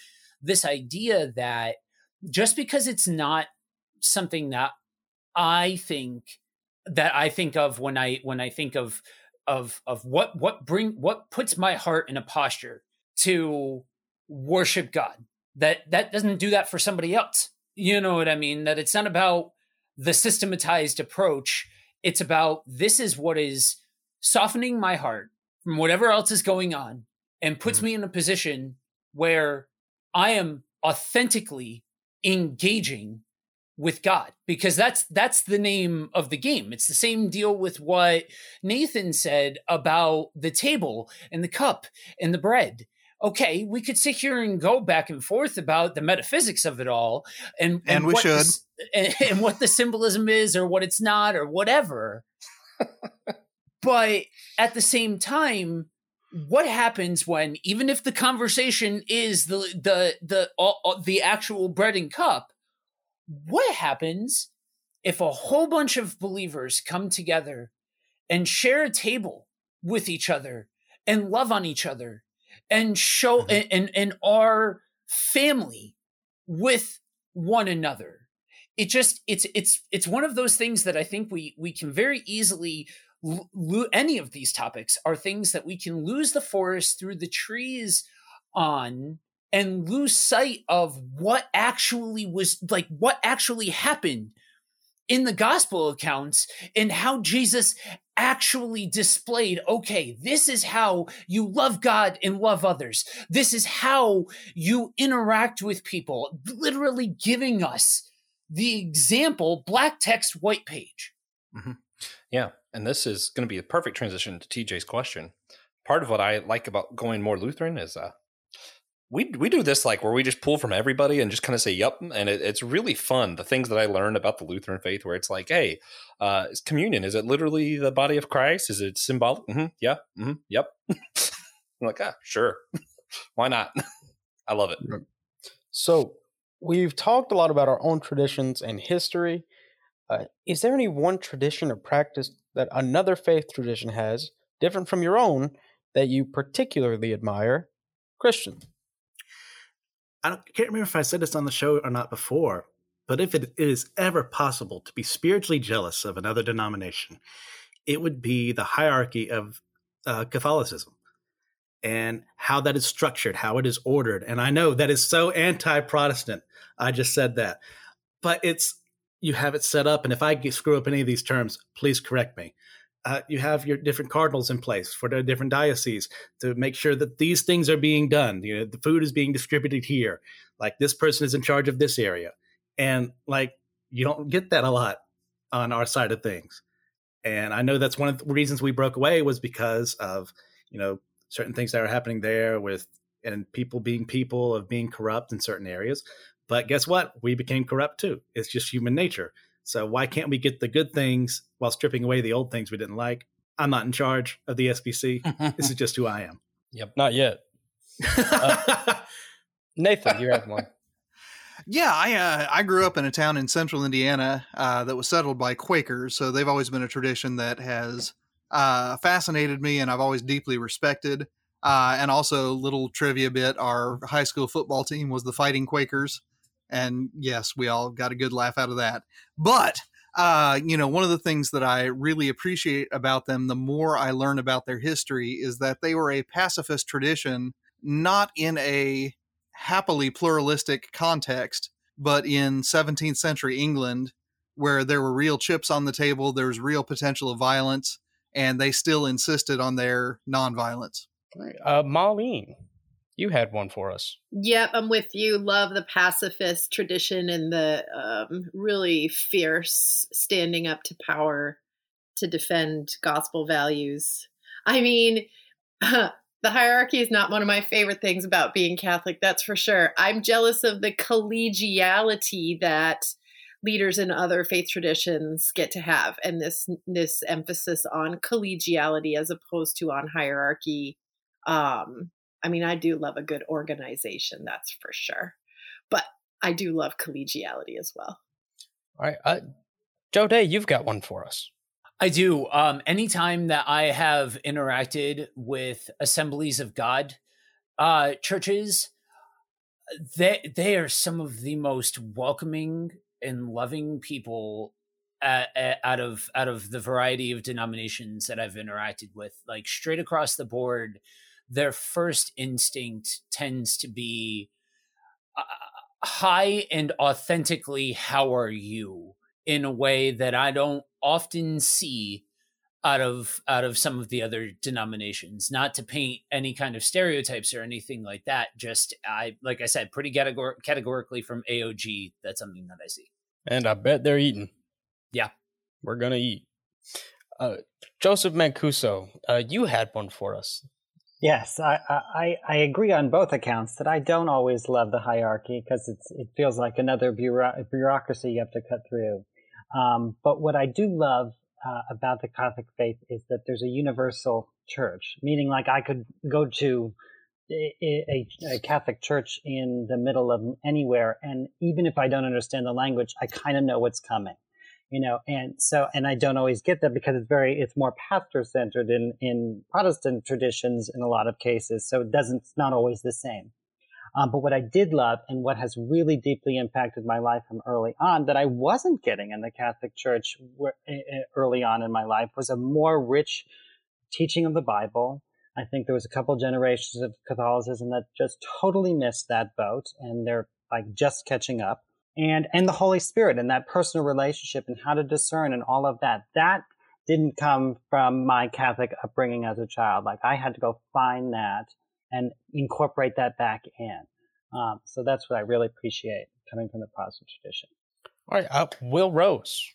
this idea that just because it's not something that I think that I think of when I when I think of of of what what bring what puts my heart in a posture to worship God. That that doesn't do that for somebody else. You know what I mean? That it's not about the systematized approach. It's about this is what is softening my heart from whatever else is going on and puts mm-hmm. me in a position where I am authentically engaging with God because that's that's the name of the game. It's the same deal with what Nathan said about the table and the cup and the bread. Okay, we could sit here and go back and forth about the metaphysics of it all and And we what the should. s- and, and what the symbolism is or what it's not or whatever. but at the same time, what happens when even if the conversation is the the the all, all- the actual bread and cup what happens if a whole bunch of believers come together and share a table with each other and love on each other and show mm-hmm. and, and and are family with one another. It just it's it's it's one of those things that i think we we can very easily lo- any of these topics are things that we can lose the forest through the trees on and lose sight of what actually was like what actually happened in the gospel accounts and how Jesus actually displayed okay this is how you love God and love others. This is how you interact with people. Literally giving us the example black text white page. Yeah, and this is going to be a perfect transition to TJ's question. Part of what I like about going more Lutheran is uh, we we do this like where we just pull from everybody and just kind of say yep, and it, it's really fun. The things that I learned about the Lutheran faith, where it's like, hey, uh, communion is it literally the body of Christ? Is it symbolic? hmm yeah, hmm yep. I'm like, ah, sure, why not? I love it. So we've talked a lot about our own traditions and history. Uh, is there any one tradition or practice that another faith tradition has, different from your own, that you particularly admire? Christian. I can't remember if I said this on the show or not before, but if it is ever possible to be spiritually jealous of another denomination, it would be the hierarchy of uh, Catholicism and how that is structured, how it is ordered. And I know that is so anti Protestant. I just said that. But it's, you have it set up. And if I screw up any of these terms, please correct me. Uh, you have your different cardinals in place for the different dioceses to make sure that these things are being done. You know, the food is being distributed here. Like this person is in charge of this area. And like, you don't get that a lot on our side of things. And I know that's one of the reasons we broke away was because of, you know, certain things that are happening there with and people being people of being corrupt in certain areas. But guess what? We became corrupt too. It's just human nature. So why can't we get the good things while stripping away the old things we didn't like? I'm not in charge of the SBC. this is just who I am. Yep, not yet. Uh, Nathan, you have one. Yeah, I uh, I grew up in a town in central Indiana uh, that was settled by Quakers, so they've always been a tradition that has uh, fascinated me, and I've always deeply respected. Uh, and also, a little trivia bit: our high school football team was the Fighting Quakers, and yes, we all got a good laugh out of that. But uh, you know, one of the things that I really appreciate about them, the more I learn about their history, is that they were a pacifist tradition, not in a happily pluralistic context, but in 17th century England, where there were real chips on the table, there was real potential of violence, and they still insisted on their nonviolence. Uh, Molleen, you had one for us. Yep, I'm with you. Love the pacifist tradition and the um, really fierce standing up to power to defend gospel values. I mean, the hierarchy is not one of my favorite things about being Catholic, that's for sure. I'm jealous of the collegiality that leaders in other faith traditions get to have and this this emphasis on collegiality as opposed to on hierarchy um i mean i do love a good organization that's for sure but i do love collegiality as well all right uh, Joe Dea you've got one for us I do. Um, anytime that I have interacted with assemblies of God uh, churches, they they are some of the most welcoming and loving people at, at, out of out of the variety of denominations that I've interacted with, like straight across the board, their first instinct tends to be uh, high and authentically, "How are you?" in a way that I don't often see out of out of some of the other denominations. Not to paint any kind of stereotypes or anything like that just i like i said pretty categor- categorically from aog that's something that i see. And i bet they're eating. Yeah. We're gonna eat. Uh, joseph mancuso uh, you had one for us yes I, I i agree on both accounts that i don't always love the hierarchy because it's it feels like another bureau- bureaucracy you have to cut through. Um, but what i do love uh, about the Catholic faith is that there's a universal church, meaning like I could go to a, a, Catholic church in the middle of anywhere, and even if I don't understand the language, I kind of know what's coming, you know. And so, and I don't always get that because it's very, it's more pastor centered in in Protestant traditions in a lot of cases, so it doesn't, it's not always the same. Um, but what I did love and what has really deeply impacted my life from early on that I wasn't getting in the Catholic Church early on in my life was a more rich teaching of the Bible. I think there was a couple generations of Catholicism that just totally missed that boat and they're like just catching up. And, and the Holy Spirit and that personal relationship and how to discern and all of that. That didn't come from my Catholic upbringing as a child. Like I had to go find that and incorporate that back in. Um, so that's what I really appreciate coming from the Protestant tradition. All right, uh, Will Rose.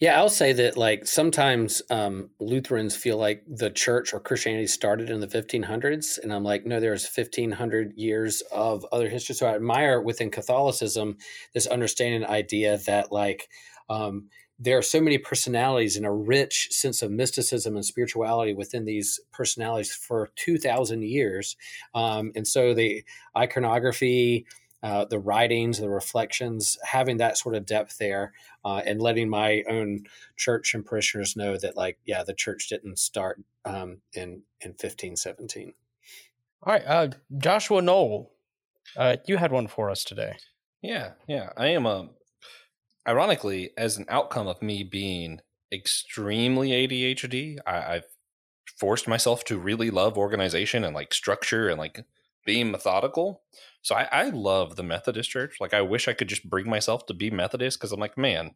Yeah, I'll say that like sometimes um, Lutherans feel like the church or Christianity started in the 1500s, and I'm like, no, there's 1500 years of other history. So I admire within Catholicism this understanding idea that like um, there are so many personalities and a rich sense of mysticism and spirituality within these personalities for 2000 years um, and so the iconography uh, the writings, the reflections, having that sort of depth there, uh, and letting my own church and parishioners know that, like, yeah, the church didn't start um, in in 1517. All right, uh, Joshua Noel, uh, you had one for us today. Yeah, yeah. I am a. Ironically, as an outcome of me being extremely ADHD, I, I've forced myself to really love organization and like structure and like being methodical. So I, I love the Methodist Church. Like I wish I could just bring myself to be Methodist because I'm like, man,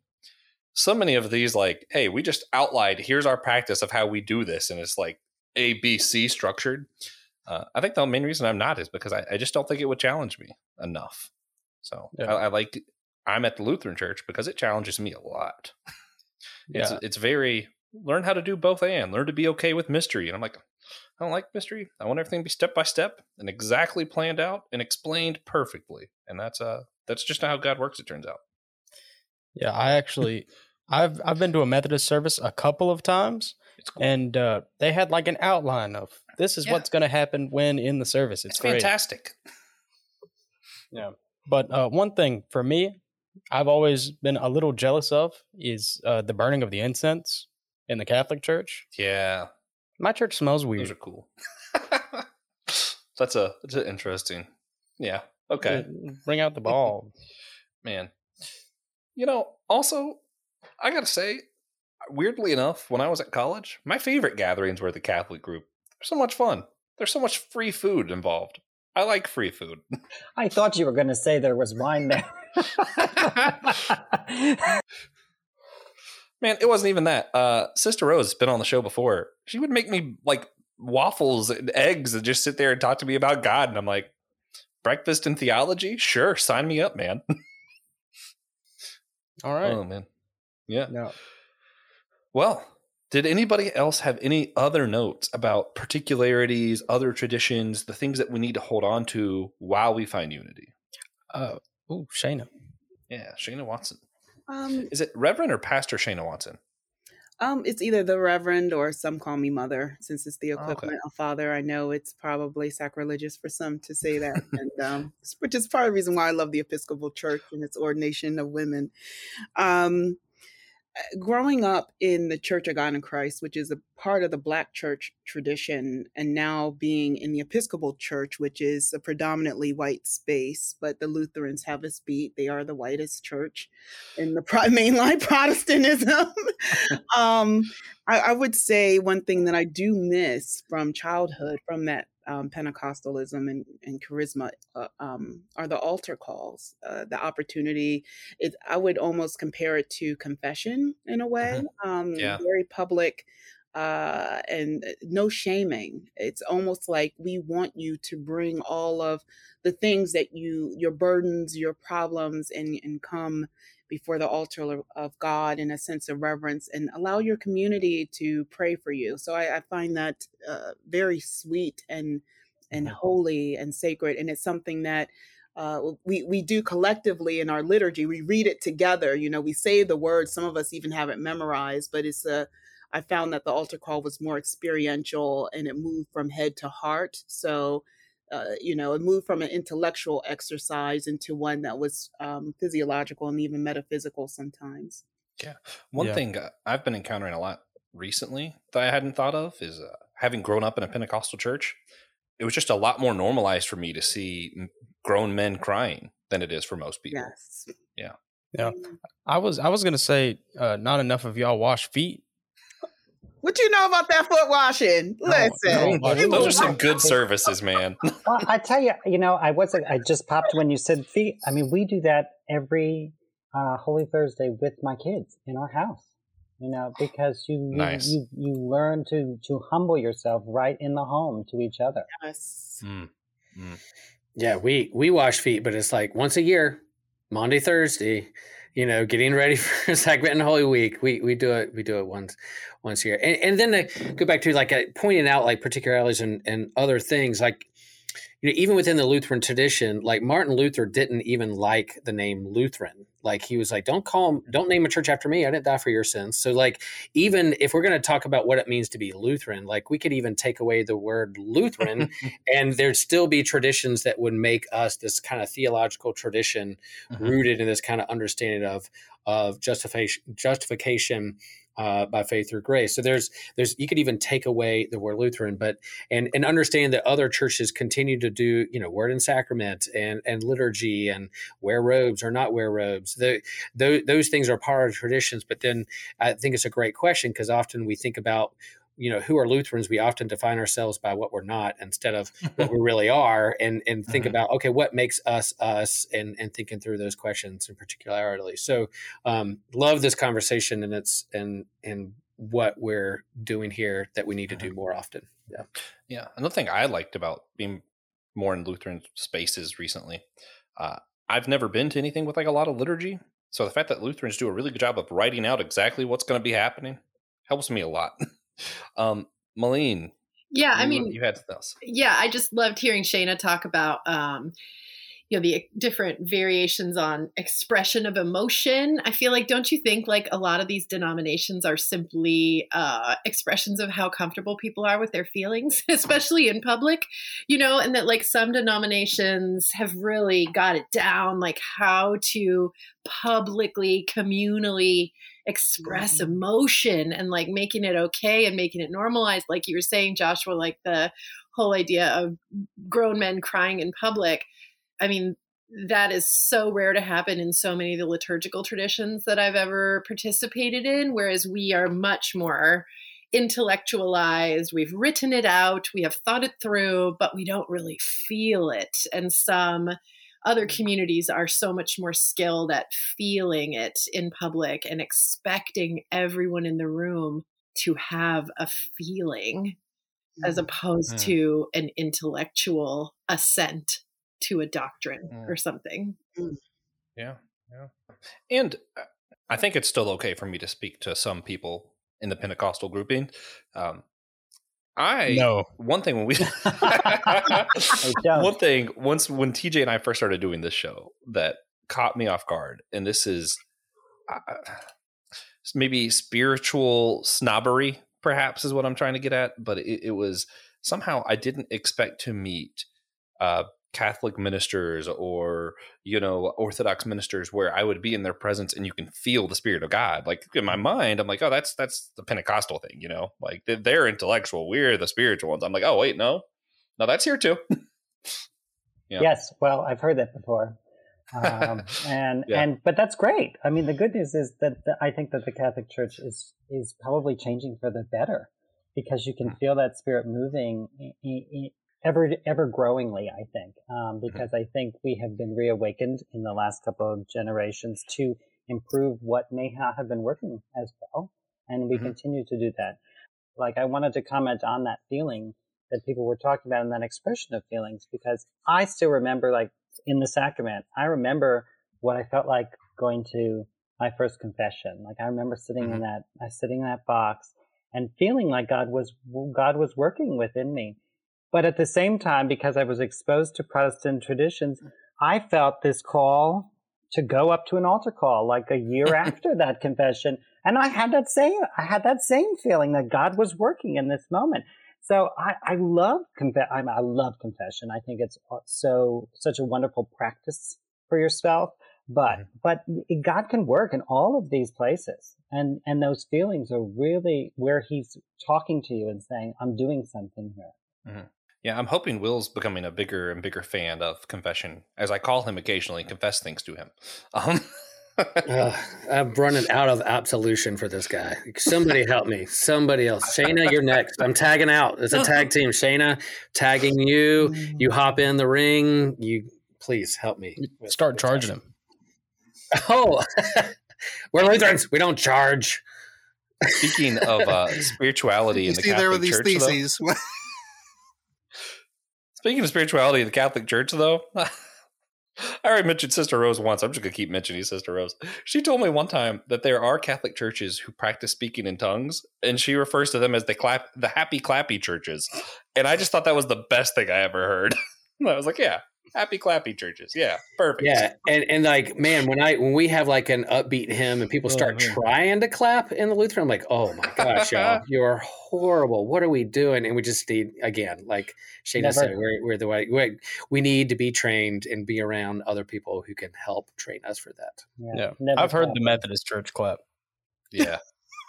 so many of these like, hey, we just outlined here's our practice of how we do this, and it's like A, B, C structured. Uh, I think the main reason I'm not is because I, I, just don't think it would challenge me enough. So yeah. I, I, like I'm at the Lutheran Church because it challenges me a lot. It's yeah. it's very learn how to do both and learn to be okay with mystery. And I'm like, I don't like mystery. I want everything to be step by step and exactly planned out and explained perfectly. And that's uh that's just not how God works, it turns out. Yeah, I actually I've I've been to a Methodist service a couple of times. Cool. And uh, they had like an outline of this is yeah. what's going to happen when in the service. It's, it's fantastic. Yeah, but uh, one thing for me, I've always been a little jealous of is uh, the burning of the incense in the Catholic Church. Yeah, my church smells weird. Those are cool. that's a that's a interesting. Yeah. Okay. Bring out the ball, man. You know, also, I gotta say, weirdly enough, when I was at college, my favorite gatherings were the Catholic group. They're so much fun. There's so much free food involved. I like free food. I thought you were going to say there was wine there. Man, it wasn't even that. Uh, Sister Rose has been on the show before. She would make me like waffles and eggs and just sit there and talk to me about God. And I'm like, breakfast and theology? Sure, sign me up, man. All right. Oh, man. Yeah. No. Well, did anybody else have any other notes about particularities, other traditions, the things that we need to hold on to while we find unity? Uh, oh, Shayna. Yeah, Shayna Watson. Um, Is it Reverend or Pastor Shayna Watson? Um, it's either the Reverend or some call me Mother, since it's the equivalent okay. of Father. I know it's probably sacrilegious for some to say that, and um, which is part of the reason why I love the Episcopal Church and its ordination of women. Um, growing up in the Church of God in Christ, which is a part of the Black church tradition, and now being in the Episcopal Church, which is a predominantly white space, but the Lutherans have us beat. They are the whitest church in the mainline Protestantism. um, I, I would say one thing that I do miss from childhood, from that um, Pentecostalism and, and charisma uh, um, are the altar calls, uh, the opportunity. It, I would almost compare it to confession in a way, mm-hmm. um, yeah. very public uh, and uh, no shaming. It's almost like we want you to bring all of the things that you, your burdens, your problems, and, and come before the altar of God in a sense of reverence and allow your community to pray for you. So I, I find that uh, very sweet and and holy and sacred, and it's something that. Uh, we we do collectively in our liturgy. We read it together. You know, we say the words. Some of us even have it memorized, but it's a I found that the altar call was more experiential and it moved from head to heart. So uh, you know, it moved from an intellectual exercise into one that was um, physiological and even metaphysical sometimes. Yeah. One yeah. thing uh, I've been encountering a lot recently that I hadn't thought of is uh, having grown up in a Pentecostal church, it was just a lot more normalized for me to see grown men crying than it is for most people. Yes. Yeah. Yeah. I was I was gonna say uh, not enough of y'all wash feet what do you know about that foot washing? Listen, no, those are some good services, man. well, I tell you, you know, I wasn't. I just popped when you said feet. I mean, we do that every uh, Holy Thursday with my kids in our house. You know, because you you, nice. you, you learn to to humble yourself right in the home to each other. Yes. Mm. Mm. Yeah, we we wash feet, but it's like once a year, Maundy, Thursday you know, getting ready for Sacrament and Holy Week. We we do it we do it once once a year, and, and then to go back to like uh, pointing out like particularities and, and other things like you know, even within the Lutheran tradition, like Martin Luther didn't even like the name Lutheran. Like he was like, "Don't call him, don't name a church after me. I didn't die for your sins." So, like, even if we're going to talk about what it means to be Lutheran, like we could even take away the word Lutheran, and there'd still be traditions that would make us this kind of theological tradition Mhm. rooted in this kind of understanding of of justification justification uh, by faith through grace. So there's there's you could even take away the word Lutheran, but and and understand that other churches continue to do you know word and sacrament and and liturgy and wear robes or not wear robes. The, those those things are part of traditions. But then I think it's a great question because often we think about you know who are Lutherans. We often define ourselves by what we're not instead of what we really are, and and think Mhm. about okay what makes us us, and and thinking through those questions in particularly. So um, love this conversation and it's and and what we're doing here that we need to do more often. Yeah. Yeah. Another thing I liked about being more in Lutheran spaces recently, uh, I've never been to anything with like a lot of liturgy. So the fact that Lutherans do a really good job of writing out exactly what's going to be happening helps me a lot. um, Molleen, Yeah, I mean, you had else. yeah, I just loved hearing Shayna talk about um, you know the different variations on expression of emotion. I feel like don't you think like a lot of these denominations are simply uh, expressions of how comfortable people are with their feelings, especially in public, you know, and that like some denominations have really got it down, like how to publicly, communally express mm-hmm. emotion and like making it okay and making it normalized like you were saying joshua like the whole idea of grown men crying in public. I mean that is so rare to happen in so many of the liturgical traditions that i've ever participated in whereas we are much more intellectualized. We've written it out we have thought it through but we don't really feel it. And some other communities are so much more skilled at feeling it in public and expecting everyone in the room to have a feeling as opposed Mm. to an intellectual assent to a doctrine Mm. or something. Yeah, yeah. And uh, I think it's still okay for me to speak to some people in the Pentecostal grouping. Um, I No. one thing when we one thing once when TJ and I first started doing this show that caught me off guard, and this is uh, maybe spiritual snobbery, perhaps is what I'm trying to get at. But it, it was somehow I didn't expect to meet uh, Catholic ministers or you know Orthodox ministers where I would be in their presence and you can feel the Spirit of God. Like in my mind, I'm like, oh, that's that's the Pentecostal thing, you know. Like they're, intellectual, we're the spiritual ones. I'm like, oh wait, no, no, that's here too. Yeah. Yes, well, I've heard that before. Um, and Yeah. and but that's great. I mean, the good news is that the, I think that the Catholic Church is is probably changing for the better because you can feel that spirit moving ever ever growingly. I think um, because I think we have been reawakened in the last couple of generations to improve what may not have been working as well, and we Mhm. continue to do that. Like I wanted to comment on that feeling that people were talking about and that expression of feelings because I still remember like in the sacrament, I remember what I felt like going to my first confession. Like I remember sitting in that, I sitting in that box and feeling like God was, God was working within me. But at the same time, because I was exposed to Protestant traditions, I felt this call to go up to an altar call like a year after that confession. And I had that same, I had that same feeling that God was working in this moment. So I, I love conf- I, I love confession. I think it's uh, so such a wonderful practice for yourself. But mm-hmm. but God can work in all of these places, and and those feelings are really where He's talking to you and saying, "I'm doing something here." Yeah, I'm hoping Will's becoming a bigger and bigger fan of confession as I call him occasionally and confess things to him. Um, Ugh, I'm running out of absolution for this guy. Somebody help me. Somebody else. Shayna, you're next. I'm tagging out. It's a tag team. Shayna, tagging you. You hop in the ring. You please help me. Start charging that. him. Oh, we're Lutherans. We don't charge. speaking of uh, spirituality You in the see there with Catholic these Church, though, theses. Speaking of spirituality in the Catholic Church, though, I already mentioned Sister Rose once. I'm just gonna keep mentioning Sister Rose. She told me one time that there are Catholic churches who practice speaking in tongues, and she refers to them as the clap, the happy clappy churches. And I just thought that was the best thing I ever heard. I was like, yeah, happy clappy churches. Yeah, perfect. Yeah, and and like man, when I when we have like an upbeat hymn and people start Oh, trying to clap in the Lutheran, I'm like, oh my gosh, y'all, you're horrible. What are we doing? And we just need again, like Shayna Never- said, we're we're the way we we need to be trained and be around other people who can help train us for that. Yeah, never I've heard clap. the Methodist Church clap. Yeah.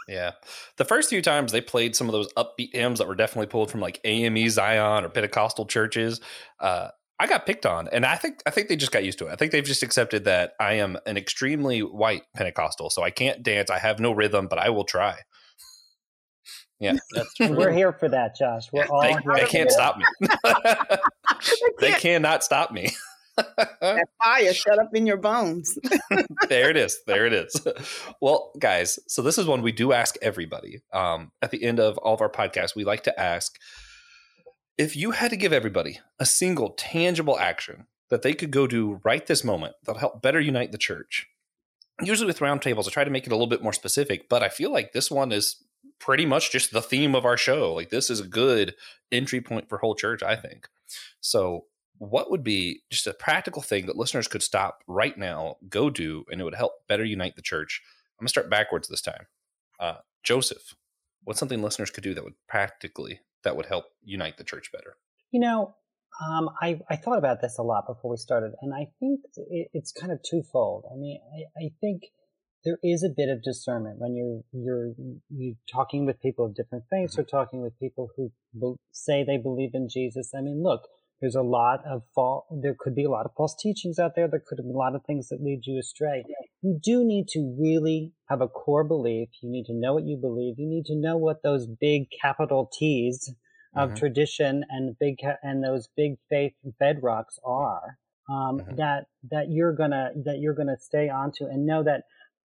Yeah. The first few times they played some of those upbeat hymns that were definitely pulled from like AME Zion or Pentecostal churches. Uh, I got picked on, and I think I think they just got used to it. I think they've just accepted that I am an extremely white Pentecostal, so I can't dance. I have no rhythm, but I will try. Yeah, that's And we're here for that, Josh. We're all they, here they can't stop me. they cannot stop me. That fire shut up in your bones. there it is. There it is. Well, guys, so this is one we do ask everybody. Um, at the end of all of our podcasts, we like to ask if you had to give everybody a single tangible action that they could go do right this moment that'll help better unite the church. Usually with roundtables, I try to make it a little bit more specific, but I feel like this one is pretty much just the theme of our show. Like this is a good entry point for whole church, I think. So what would be just a practical thing that listeners could stop right now, go do, and it would help better unite the church? I'm gonna start backwards this time. Uh, Joseph, what's something listeners could do that would practically that would help unite the church better? You know, um, I, I thought about this a lot before we started, and I think it, it's kind of twofold. I mean, I, I think there is a bit of discernment when you're you're you talking with people of different faiths or talking with people who say they believe in Jesus. I mean, look, there's a lot of fall. There could be a lot of false teachings out there. There could be a lot of things that lead you astray. You do need to really have a core belief. You need to know what you believe. You need to know what those big capital T's of Mhm. tradition and big and those big faith bedrocks are um, Mhm. that that you're gonna that you're gonna stay onto and know that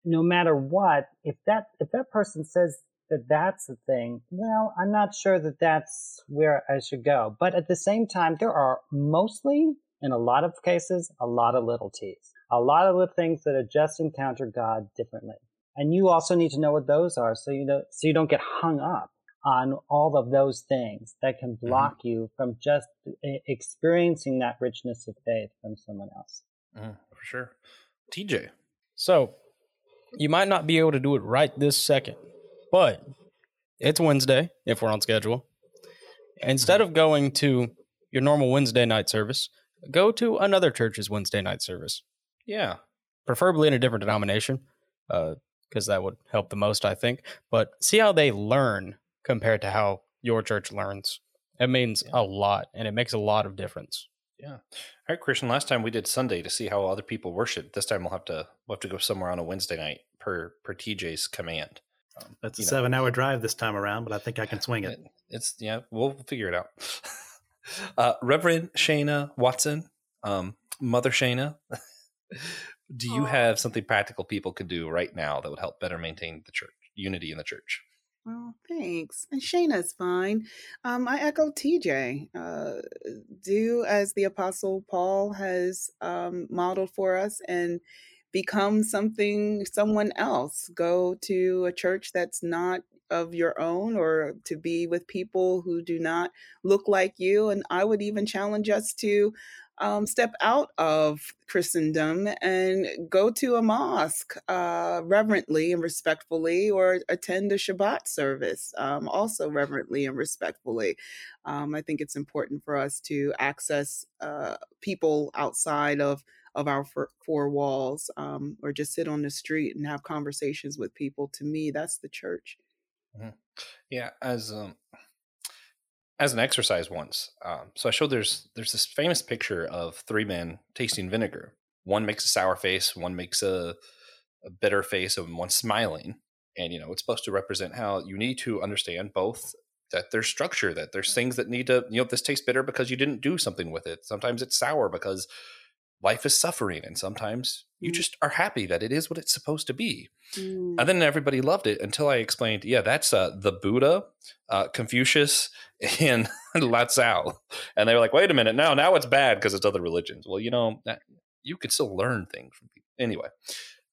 no matter what if that if that person says that that's the thing well i'm not sure that that's where i should go but at the same time there are mostly in a lot of cases a lot of little t's a lot of the things that are just encounter god differently and you also need to know what those are so you know so you don't get hung up on all of those things that can block you from just experiencing that richness of faith from someone else. Mm, for sure. TJ. So, you might not be able to do it right this second, but it's Wednesday if we're on schedule. Instead of going to your normal Wednesday night service, go to another church's Wednesday night service, Yeah. preferably in a different denomination, uh, because that would help the most, I think. But see how they learn compared to how your church learns. It means a lot, and it makes a lot of difference. Yeah. All right, Christian. Last time we did Sunday to see how other people worship. This time we'll have to we'll have to go somewhere on a Wednesday night per per TJ's command. Um, That's a know, seven hour drive this time around, but I think I can swing it. It's yeah, we'll figure it out. uh, Reverend Shayna Watson, um, Mother Shayna, do you Aw. have something practical people could do right now that would help better maintain the church unity in the church? Well, thanks. And Shayna's fine. Um, I echo TJ. Uh, do as the Apostle Paul has um, modeled for us and become something, someone else. Go to a church that's not of your own or to be with people who do not look like you. And I would even challenge us to um, step out of Christendom and go to a mosque uh, reverently and respectfully, or attend a Shabbat service um, also reverently and respectfully. Um, I think it's important for us to access uh, people outside of of our four, walls, um, or just sit on the street and have conversations with people. To me, that's the church. Yeah, as um as an exercise once. Um, so I showed there's there's this famous picture of three men tasting vinegar. One makes a sour face, one makes a, a bitter face, and one's smiling. And you know, it's supposed to represent how you need to understand both that there's structure, that there's things that need to, you know, this tastes bitter because you didn't do something with it. Sometimes it's sour because life is suffering, and sometimes you Mm. just are happy that it is what it's supposed to be. Mm. And then everybody loved it until I explained, yeah, that's uh, the Buddha, uh, Confucius, and Lao Tzu. And they were like, wait a minute, now now it's bad because it's other religions. Well, you know, that, you could still learn things from people. Anyway,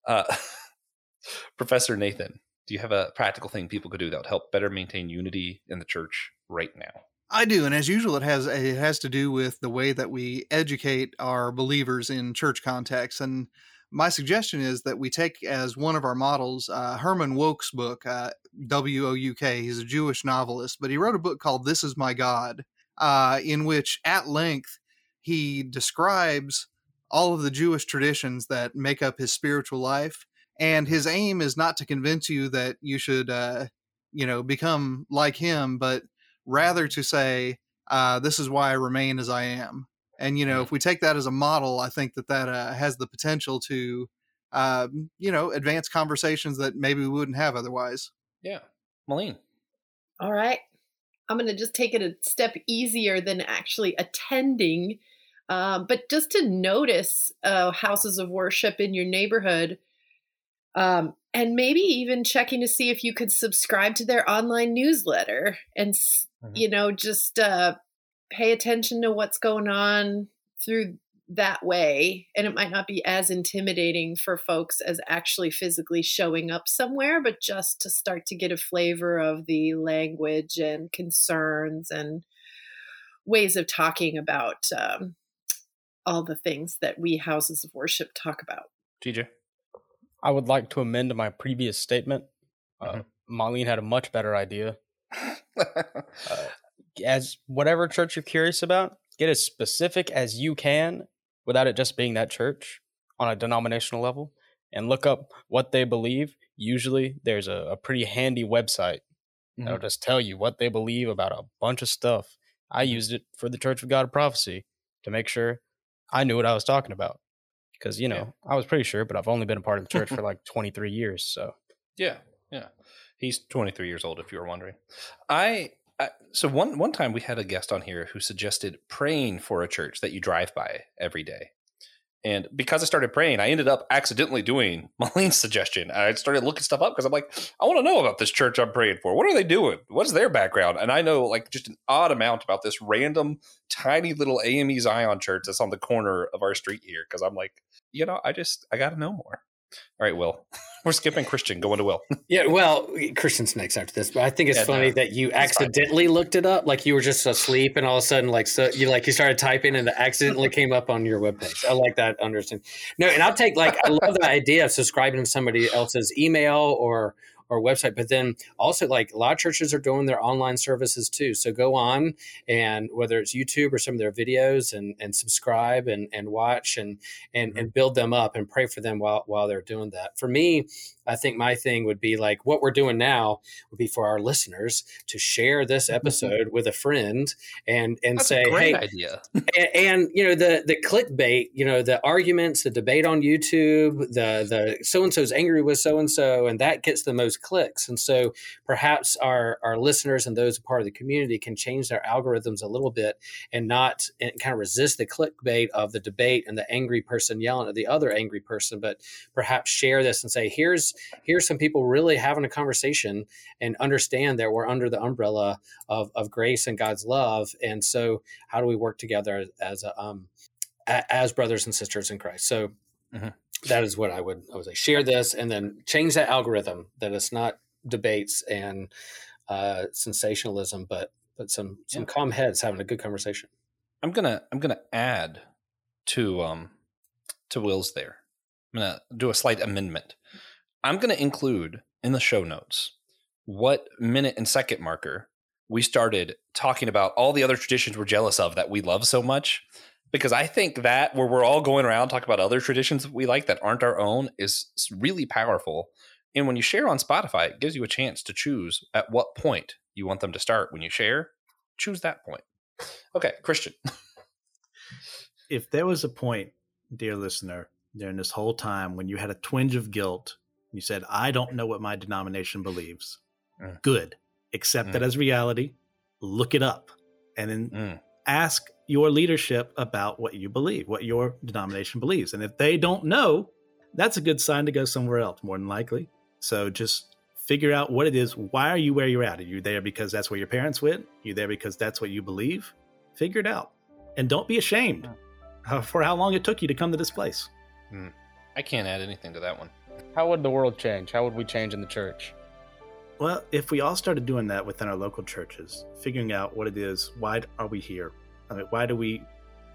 uh, Professor Nathan, do you have a practical thing people could do that would help better maintain unity in the church right now? I do, and as usual, it has it has to do with the way that we educate our believers in church contexts. And my suggestion is that we take as one of our models uh, Herman Wouk's book, uh, W O U K. He's a Jewish novelist, but he wrote a book called "This Is My God," uh, in which, at length, he describes all of the Jewish traditions that make up his spiritual life. And his aim is not to convince you that you should, uh, you know, become like him, but rather to say, uh, this is why I remain as I am. And, you know, if we take that as a model, I think that that uh, has the potential to, uh, you know, advance conversations that maybe we wouldn't have otherwise. Yeah. Molleen. All right. I'm going to just take it a step easier than actually attending, um, but just to notice uh, houses of worship in your neighborhood. Um, and maybe even checking to see if you could subscribe to their online newsletter and mm-hmm. you know just uh, pay attention to what's going on through that way and it might not be as intimidating for folks as actually physically showing up somewhere but just to start to get a flavor of the language and concerns and ways of talking about um, all the things that we houses of worship talk about tj I would like to amend my previous statement. Uh, mm-hmm. Molleen had a much better idea. uh, as whatever church you're curious about, get as specific as you can without it just being that church on a denominational level and look up what they believe. Usually there's a, a pretty handy website mm-hmm. that'll just tell you what they believe about a bunch of stuff. I used it for the Church of God of Prophecy to make sure I knew what I was talking about because you know yeah. I was pretty sure, but I've only been a part of the church for like 23 years. So yeah, yeah, he's 23 years old. If you were wondering, I, I so one one time we had a guest on here who suggested praying for a church that you drive by every day. And because I started praying, I ended up accidentally doing Molleen's suggestion. I started looking stuff up because I'm like, I want to know about this church I'm praying for. What are they doing? What's their background? And I know like just an odd amount about this random, tiny little AME Zion church that's on the corner of our street here. Because I'm like, you know, I just I got to know more. All right, Will. We're skipping Christian, going to Will. yeah, well, Christian's next after this, but I think it's yeah, funny no, that you accidentally fine. looked it up, like you were just asleep, and all of a sudden, like so, you like you started typing, and it accidentally came up on your webpage. I like that understanding. No, and I'll take like I love the idea of subscribing to somebody else's email or or website. But then also, like a lot of churches are doing their online services too. So go on and whether it's YouTube or some of their videos and, and subscribe and, and watch and, and, mm-hmm. and build them up and pray for them while, while they're doing that. For me, I think my thing would be like what we're doing now would be for our listeners to share this mm-hmm. episode with a friend and and That's say, hey, idea. and, and, you know the the clickbait, you know the arguments, the debate on YouTube, the the so and so's angry with so and so, and that gets the most clicks. And so perhaps our our listeners and those part of the community can change their algorithms a little bit and not and kind of resist the clickbait of the debate and the angry person yelling at the other angry person, but perhaps share this and say, here's here's some people really having a conversation and understand that we're under the umbrella of, of grace and God's love. And so, how do we work together as a, um, as brothers and sisters in Christ? So. Mm-hmm. That is what I would I would say. Share this and then change that algorithm that it's not debates and uh, sensationalism, but but some some yeah. calm heads having a good conversation. I'm gonna I'm gonna add to um to Will's there. I'm gonna do a slight amendment. I'm going to include in the show notes what minute and second marker we started talking about all the other traditions we're jealous of that we love so much. Because I think that where we're all going around talking about other traditions we like that aren't our own is really powerful. And when you share on Spotify, it gives you a chance to choose at what point you want them to start. When you share, choose that point. Okay, Christian. if there was a point, dear listener, during this whole time when you had a twinge of guilt you said, I don't know what my denomination believes. Mm. Good. Accept mm. that as reality. Look it up. And then mm. ask your leadership about what you believe, what your denomination believes. And if they don't know, that's a good sign to go somewhere else, more than likely. So just figure out what it is. Why are you where you're at? Are you there because that's where your parents went? Are you there because that's what you believe? Figure it out. And don't be ashamed for how long it took you to come to this place. I can't add anything to that one. How would the world change? How would we change in the church? Well, if we all started doing that within our local churches, figuring out what it is, why are we here? I mean, why do we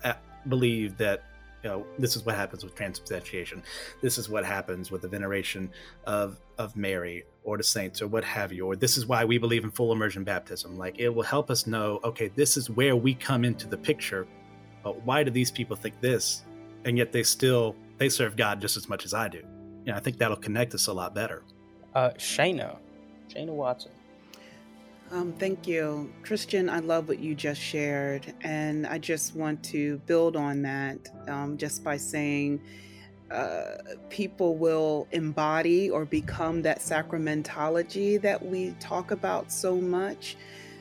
uh, believe that you know this is what happens with transubstantiation? This is what happens with the veneration of of Mary or the saints or what have you? Or this is why we believe in full immersion baptism. Like it will help us know, okay, this is where we come into the picture. But why do these people think this, and yet they still they serve God just as much as I do? You know, I think that'll connect us a lot better. Uh, Shayna, Shayna Watson. Um, thank you. Christian, I love what you just shared. And I just want to build on that um, just by saying uh, people will embody or become that sacramentology that we talk about so much.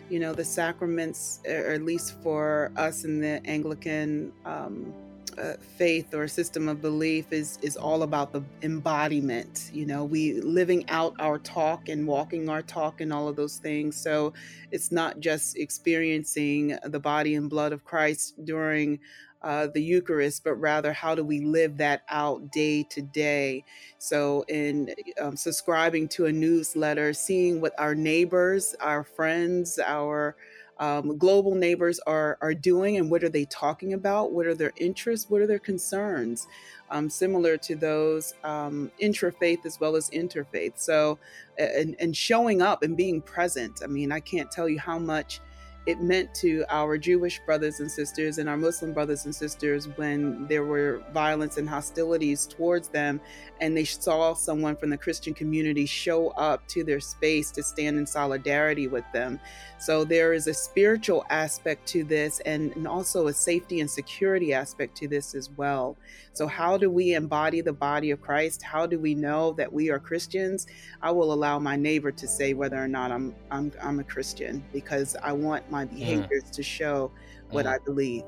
You know, the sacraments, or at least for us in the Anglican um, uh, faith or system of belief is is all about the embodiment you know we living out our talk and walking our talk and all of those things so it's not just experiencing the body and blood of christ during uh, the Eucharist, but rather how do we live that out day to day? So, in um, subscribing to a newsletter, seeing what our neighbors, our friends, our um, global neighbors are are doing and what are they talking about? What are their interests? What are their concerns? Um, similar to those um, intrafaith as well as interfaith. So and, and showing up and being present. I mean i can't tell you how much it meant to our Jewish brothers and sisters and our Muslim brothers and sisters when there were violence and hostilities towards them, and they saw someone from the Christian community show up to their space to stand in solidarity with them. So there is a spiritual aspect to this and, and also a safety and security aspect to this as well. So, how do we embody the body of Christ? How do we know that we are Christians? I will allow my neighbor to say whether or not I'm I'm, I'm a Christian because I want my behaviors mm. to show what mm. I believe.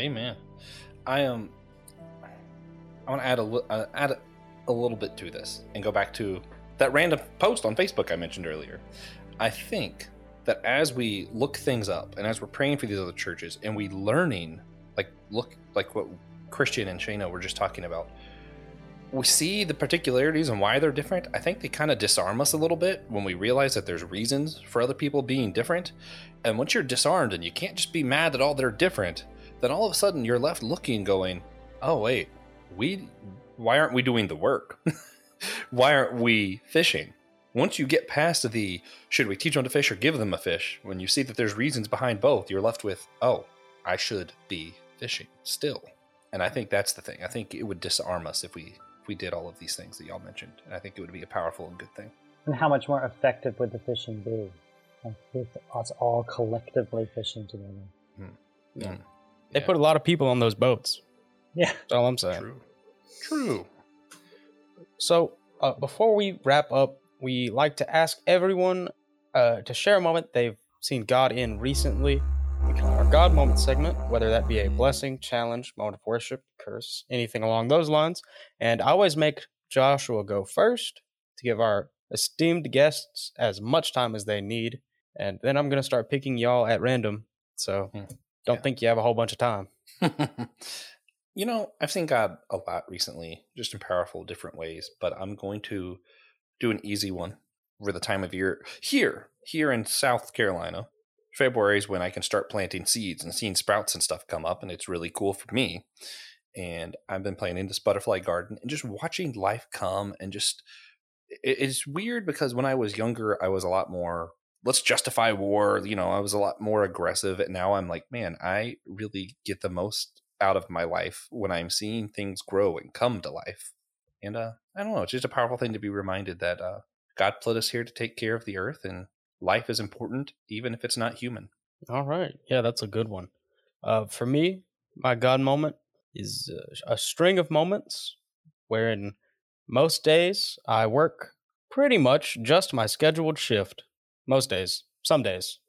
Amen. I am. Um, I want to add a uh, add a, a little bit to this and go back to that random post on Facebook I mentioned earlier. I think that as we look things up and as we're praying for these other churches and we learning, like look like what Christian and Shayna were just talking about, we see the particularities and why they're different. I think they kind of disarm us a little bit when we realize that there's reasons for other people being different. And once you're disarmed and you can't just be mad that all they're different, then all of a sudden you're left looking, going, "Oh wait, we why aren't we doing the work? why aren't we fishing?" Once you get past the should we teach them to fish or give them a fish, when you see that there's reasons behind both, you're left with, oh, I should be fishing still. And I think that's the thing. I think it would disarm us if we we did all of these things that y'all mentioned. And I think it would be a powerful and good thing. And how much more effective would the fishing be? Like with us all collectively fishing together. Mm. Yeah. Mm. They yeah. put a lot of people on those boats. Yeah. That's all I'm saying. True. True. So uh, before we wrap up we like to ask everyone uh, to share a moment they've seen God in recently. We call our God moment segment, whether that be a blessing, challenge, moment of worship, curse, anything along those lines. And I always make Joshua go first to give our esteemed guests as much time as they need. And then I'm going to start picking y'all at random. So hmm. don't yeah. think you have a whole bunch of time. you know, I've seen God a lot recently, just in powerful, different ways, but I'm going to do an easy one for the time of year here here in South Carolina. February is when I can start planting seeds and seeing sprouts and stuff come up, and it's really cool for me. And I've been planting this butterfly garden and just watching life come and just it's weird because when I was younger, I was a lot more let's justify war. You know, I was a lot more aggressive. And now I'm like, man, I really get the most out of my life when I'm seeing things grow and come to life. And uh, I don't know, it's just a powerful thing to be reminded that uh, God put us here to take care of the earth and life is important, even if it's not human. All right. Yeah, that's a good one. Uh, for me, my God moment is uh, a string of moments wherein most days I work pretty much just my scheduled shift. Most days, some days,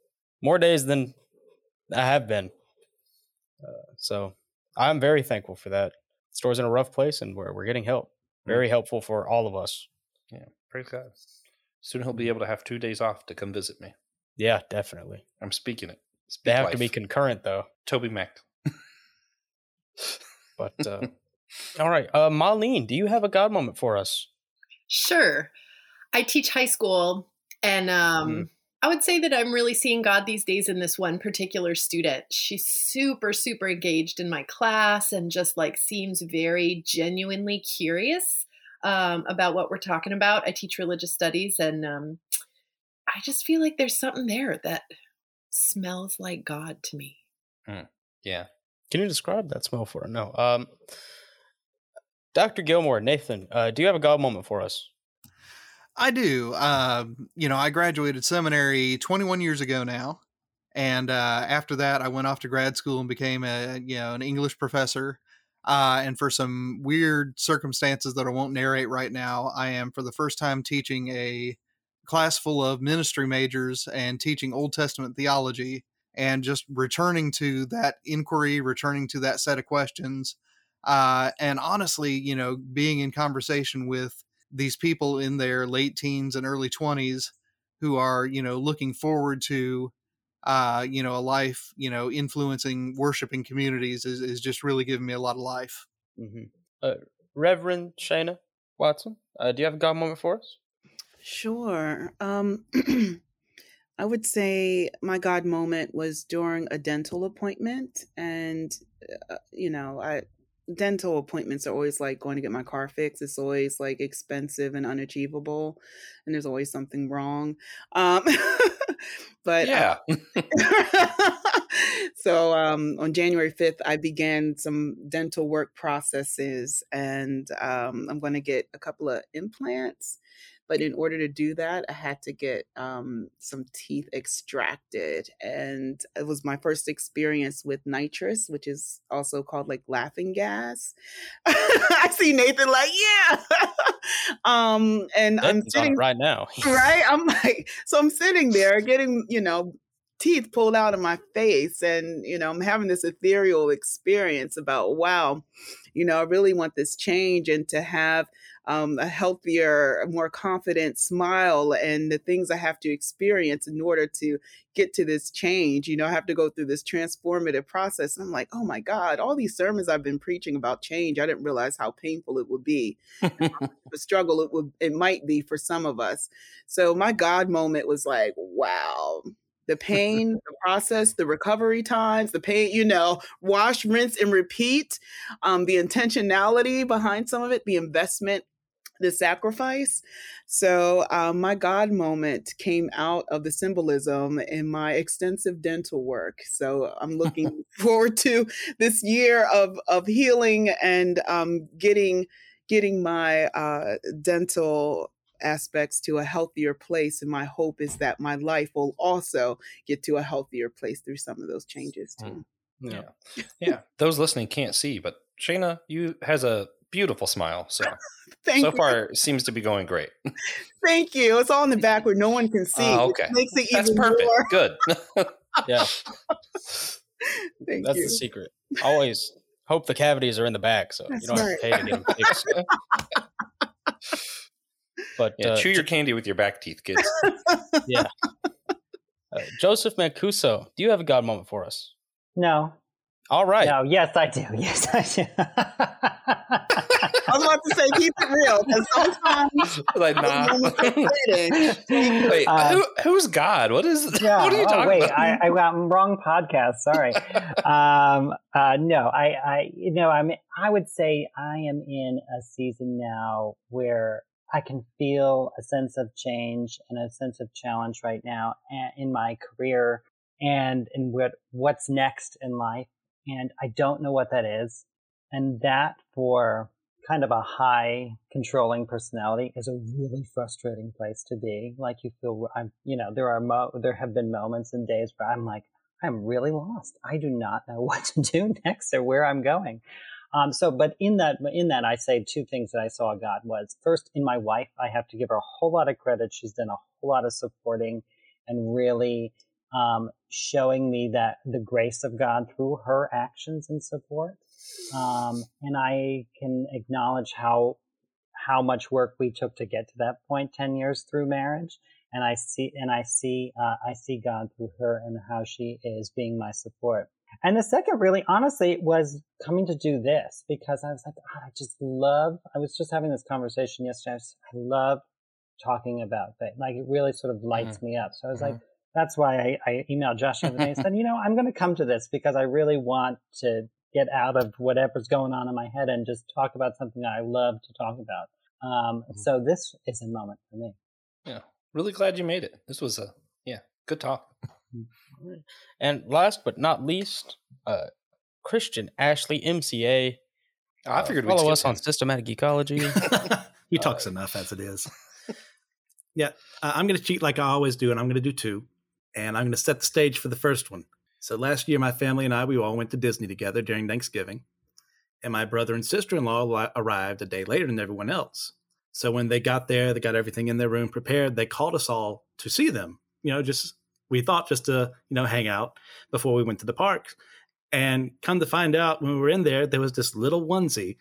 more days than I have been. Uh, so I'm very thankful for that. The store's in a rough place and we're, we're getting help. Mm. very helpful for all of us. Yeah, praise God. Soon he'll be able to have two days off to come visit me. Yeah, definitely. I'm speaking it. Speak they have life. to be concurrent though. Toby Mac. but uh, all right, uh, Molleen, do you have a God moment for us? Sure. I teach high school And um, mm. I would say that I'm really seeing God these days in this one particular student. She's super, super engaged in my class and just like seems very genuinely curious um, about what we're talking about. I teach religious studies and um, I just feel like there's something there that smells like God to me. Mm. Yeah. Can you describe that smell for her? No. Um, Dr. Gilmour, Nathan, uh, do you have a God moment for us? I do. Uh, you know, I graduated seminary 21 years ago now, and uh, after that, I went off to grad school and became a you know an English professor. Uh, and for some weird circumstances that I won't narrate right now, I am for the first time teaching a class full of ministry majors and teaching Old Testament theology and just returning to that inquiry, returning to that set of questions. Uh, and honestly, you know, being in conversation with these people in their late teens and early 20s who are you know looking forward to uh you know a life you know influencing worshiping communities is, is just really giving me a lot of life mm-hmm. uh, reverend shayna watson uh, do you have a god moment for us sure um I would say my God moment was during a dental appointment. And, uh, you know, I dental appointments are always like going to get my car fixed. It's always like expensive and unachievable, and there's always something wrong. Um, but yeah. so um, on January 5th, I began some dental work processes, and um, I'm going to get a couple of implants but in order to do that, I had to get um, some teeth extracted. And it was my first experience with nitrous, which is also called like laughing gas. I see Nathan like, yeah. um, and I'm sitting right now. right. I'm like, so I'm sitting there getting, you know, teeth pulled out of my face and you know i'm having this ethereal experience about wow you know i really want this change and to have um, a healthier, more confident smile and the things I have to experience in order to get to this change. You know, I have to go through this transformative process. I'm like, oh my God, all these sermons I've been preaching about change, I didn't realize how painful it would be, the struggle it would it might be for some of us. So my God moment was like, wow, the pain, the process, the recovery times, the pain, you know, wash, rinse, and repeat, um, the intentionality behind some of it, the investment the sacrifice. So, um, my God moment came out of the symbolism in my extensive dental work. So, I'm looking forward to this year of of healing and um, getting getting my uh, dental aspects to a healthier place and my hope is that my life will also get to a healthier place through some of those changes too mm. yeah yeah those listening can't see but shayna you has a beautiful smile. So Thank so you. far seems to be going great. Thank you. It's all in the back where no one can see. Oh, okay, makes it That's even perfect. more. Good. yeah, Thank that's you. the secret. Always hope the cavities are in the back, so That's you don't have to pay to get them fixed. But yeah, uh, chew your candy with your back teeth, kids. yeah. Uh, Joseph Mancuso, do you have a God moment for us? No. All right. No. Yes, I do. Yes, I do. I was about to say keep it real because sometimes like, nah. moments are fleeting. Wait, Uh, who, who's God? What is? Yeah. What are you oh, talking wait, about? I, I got wrong podcast. Sorry. um, uh, no, I, I, you know, I'm, I would say I am in a season now where I can feel a sense of change and a sense of challenge right now eh, in my career and in what, what's next in life. And I don't know what that is. And that for kind of a high controlling personality is a really frustrating place to be. Like you feel, I'm, you know, there are, mo- there have been moments and days where I'm like, I'm really lost. I do not know what to do next or where I'm going. Um, so, but in that, in that, I say two things that I saw God was first in my wife, I have to give her a whole lot of credit. She's done a whole lot of supporting and really, um, showing me that the grace of God through her actions and support. Um, and I can acknowledge how, how much work we took to get to that point 10 years through marriage. And I see, and I see, uh, I see God through her and how she is being my support. And the second really honestly was coming to do this because I was like, "God, I just love, I was just having this conversation yesterday. I, was- I love talking about faith. Like it really sort of lights Mm-hmm. me up. So I was like, that's why I, I emailed Josh the other day and said, you know, I'm going to come to this because I really want to get out of whatever's going on in my head and just talk about something that I love to talk about. Um, Mm-hmm. so this is a moment for me. Yeah. Really glad you made it. This was a yeah, good talk. And last but not least, uh, Christian Ashley, MCA. I Uh, figured we'd follow us on him. Systematic Geekology. he talks enough as it is. yeah, uh, I'm going to cheat like I always do, and I'm going to do two. And I'm going to set the stage for the first one. So last year, my family and I, we all went to Disney together during Thanksgiving. And my brother and sister in law arrived a day later than everyone else. So when they got there, they got everything in their room prepared. They called us all to see them. You know, just we thought just to you know hang out before we went to the park. And come to find out, when we were in there, there was this little onesie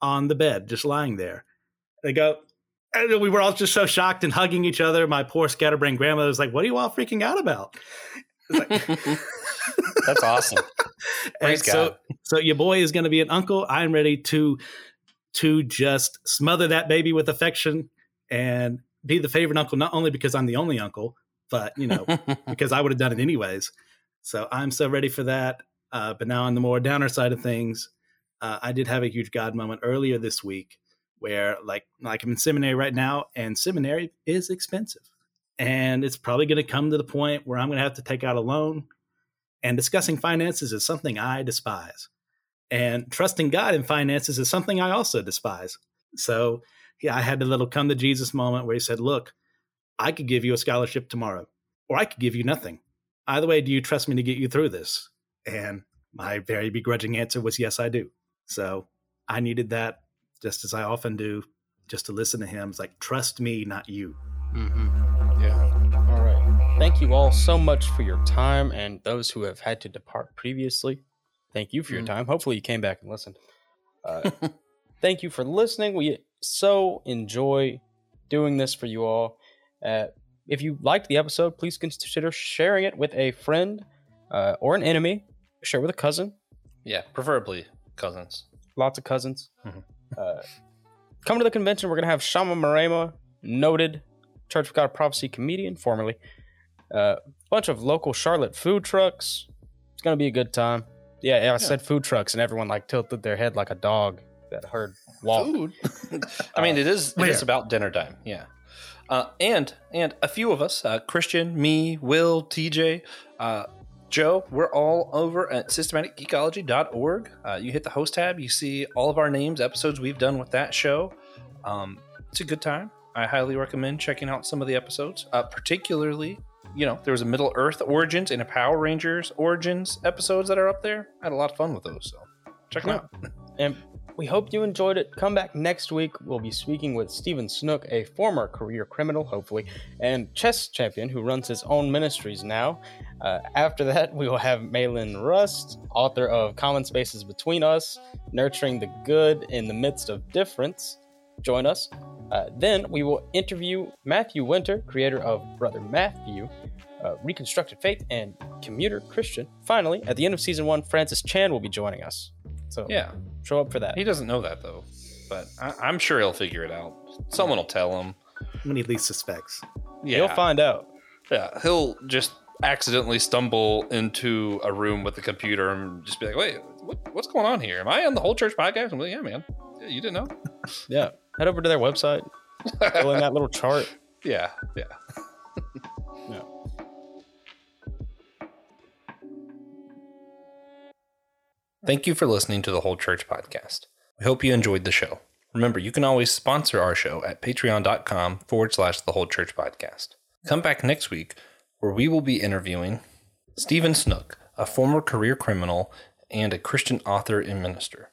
on the bed, just lying there. They go, and we were all just so shocked and hugging each other. My poor scatterbrained grandmother was like, "What are you all freaking out about?" Like- That's awesome. and so, so your boy is going to be an uncle. I'm ready to to just smother that baby with affection and be the favorite uncle, not only because I'm the only uncle, but you know, because I would have done it anyways. So I'm so ready for that. Uh, but now on the more downer side of things, uh, I did have a huge God moment earlier this week where like like I'm in seminary right now, and seminary is expensive, and it's probably going to come to the point where I'm going to have to take out a loan. And discussing finances is something I despise, and trusting God in finances is something I also despise. So yeah, I had a little come to Jesus moment where He said, "Look, I could give you a scholarship tomorrow, or I could give you nothing. Either way, do you trust me to get you through this?" And my very begrudging answer was, "Yes, I do." So I needed that, just as I often do, just to listen to him. It's like, trust me, not you. mm-hmm. yeah. All right. Thank you all so much for your time and those who have had to depart previously. Thank you for your Mm. time. Hopefully, you came back and listened. Uh, thank you for listening. We so enjoy doing this for you all. Uh, if you liked the episode, please consider sharing it with a friend uh, or an enemy. Share with a cousin. Yeah, preferably cousins. Lots of cousins. Mhm. Uh, come to the convention. We're going to have Shama Marema, noted Church of God Prophecy comedian, formerly. A uh, bunch of local Charlotte food trucks. It's going to be a good time. Yeah, yeah, I said food trucks, and everyone like tilted their head like a dog that heard walk. Food. I mean, it is It's about dinner time. Yeah. Uh, and and a few of us, uh, Christian, me, Will, TJ, uh, Joe, we're all over at systematicgeekology.org. Uh, you hit the host tab, you see all of our names, episodes we've done with that show. Um, it's a good time. I highly recommend checking out some of the episodes, uh, particularly. You know, there was a Middle Earth Origins and a Power Rangers Origins episodes that are up there. I had a lot of fun with those, so check them Yeah. out. And we hope you enjoyed it. Come back next week. We'll be speaking with Stephen Snook, a former career criminal, hopefully, and chess champion who runs his own ministries now. Uh, after that, we will have Malin Rust, author of Common Spaces Between Us, Nurturing the Good in the Midst of Difference. Join us. Uh, then we will interview Matthew Winter, creator of Brother Matthew, uh, Reconstructed Faith, and Commuter Christian. Finally, at the end of season one, Francis Chan will be joining us. So Yeah. show up for that. He doesn't know that though, but I, I'm sure he'll figure it out. Someone will tell him. When he least suspects. Yeah, he'll find out. yeah, he'll just accidentally stumble into a room with the computer and just be like, "Wait, what, what's going on here? Am I on the whole church podcast?" I'm like, "Yeah, man, yeah, you didn't know." Yeah. Head over to their website, fill in that little chart. yeah, yeah. Yeah. Thank you for listening to the Whole Church podcast. We hope you enjoyed the show. Remember, you can always sponsor our show at patreon.com forward slash the Whole Church podcast. Come back next week where we will be interviewing Stephen Snook, a former career criminal and a Christian author and minister.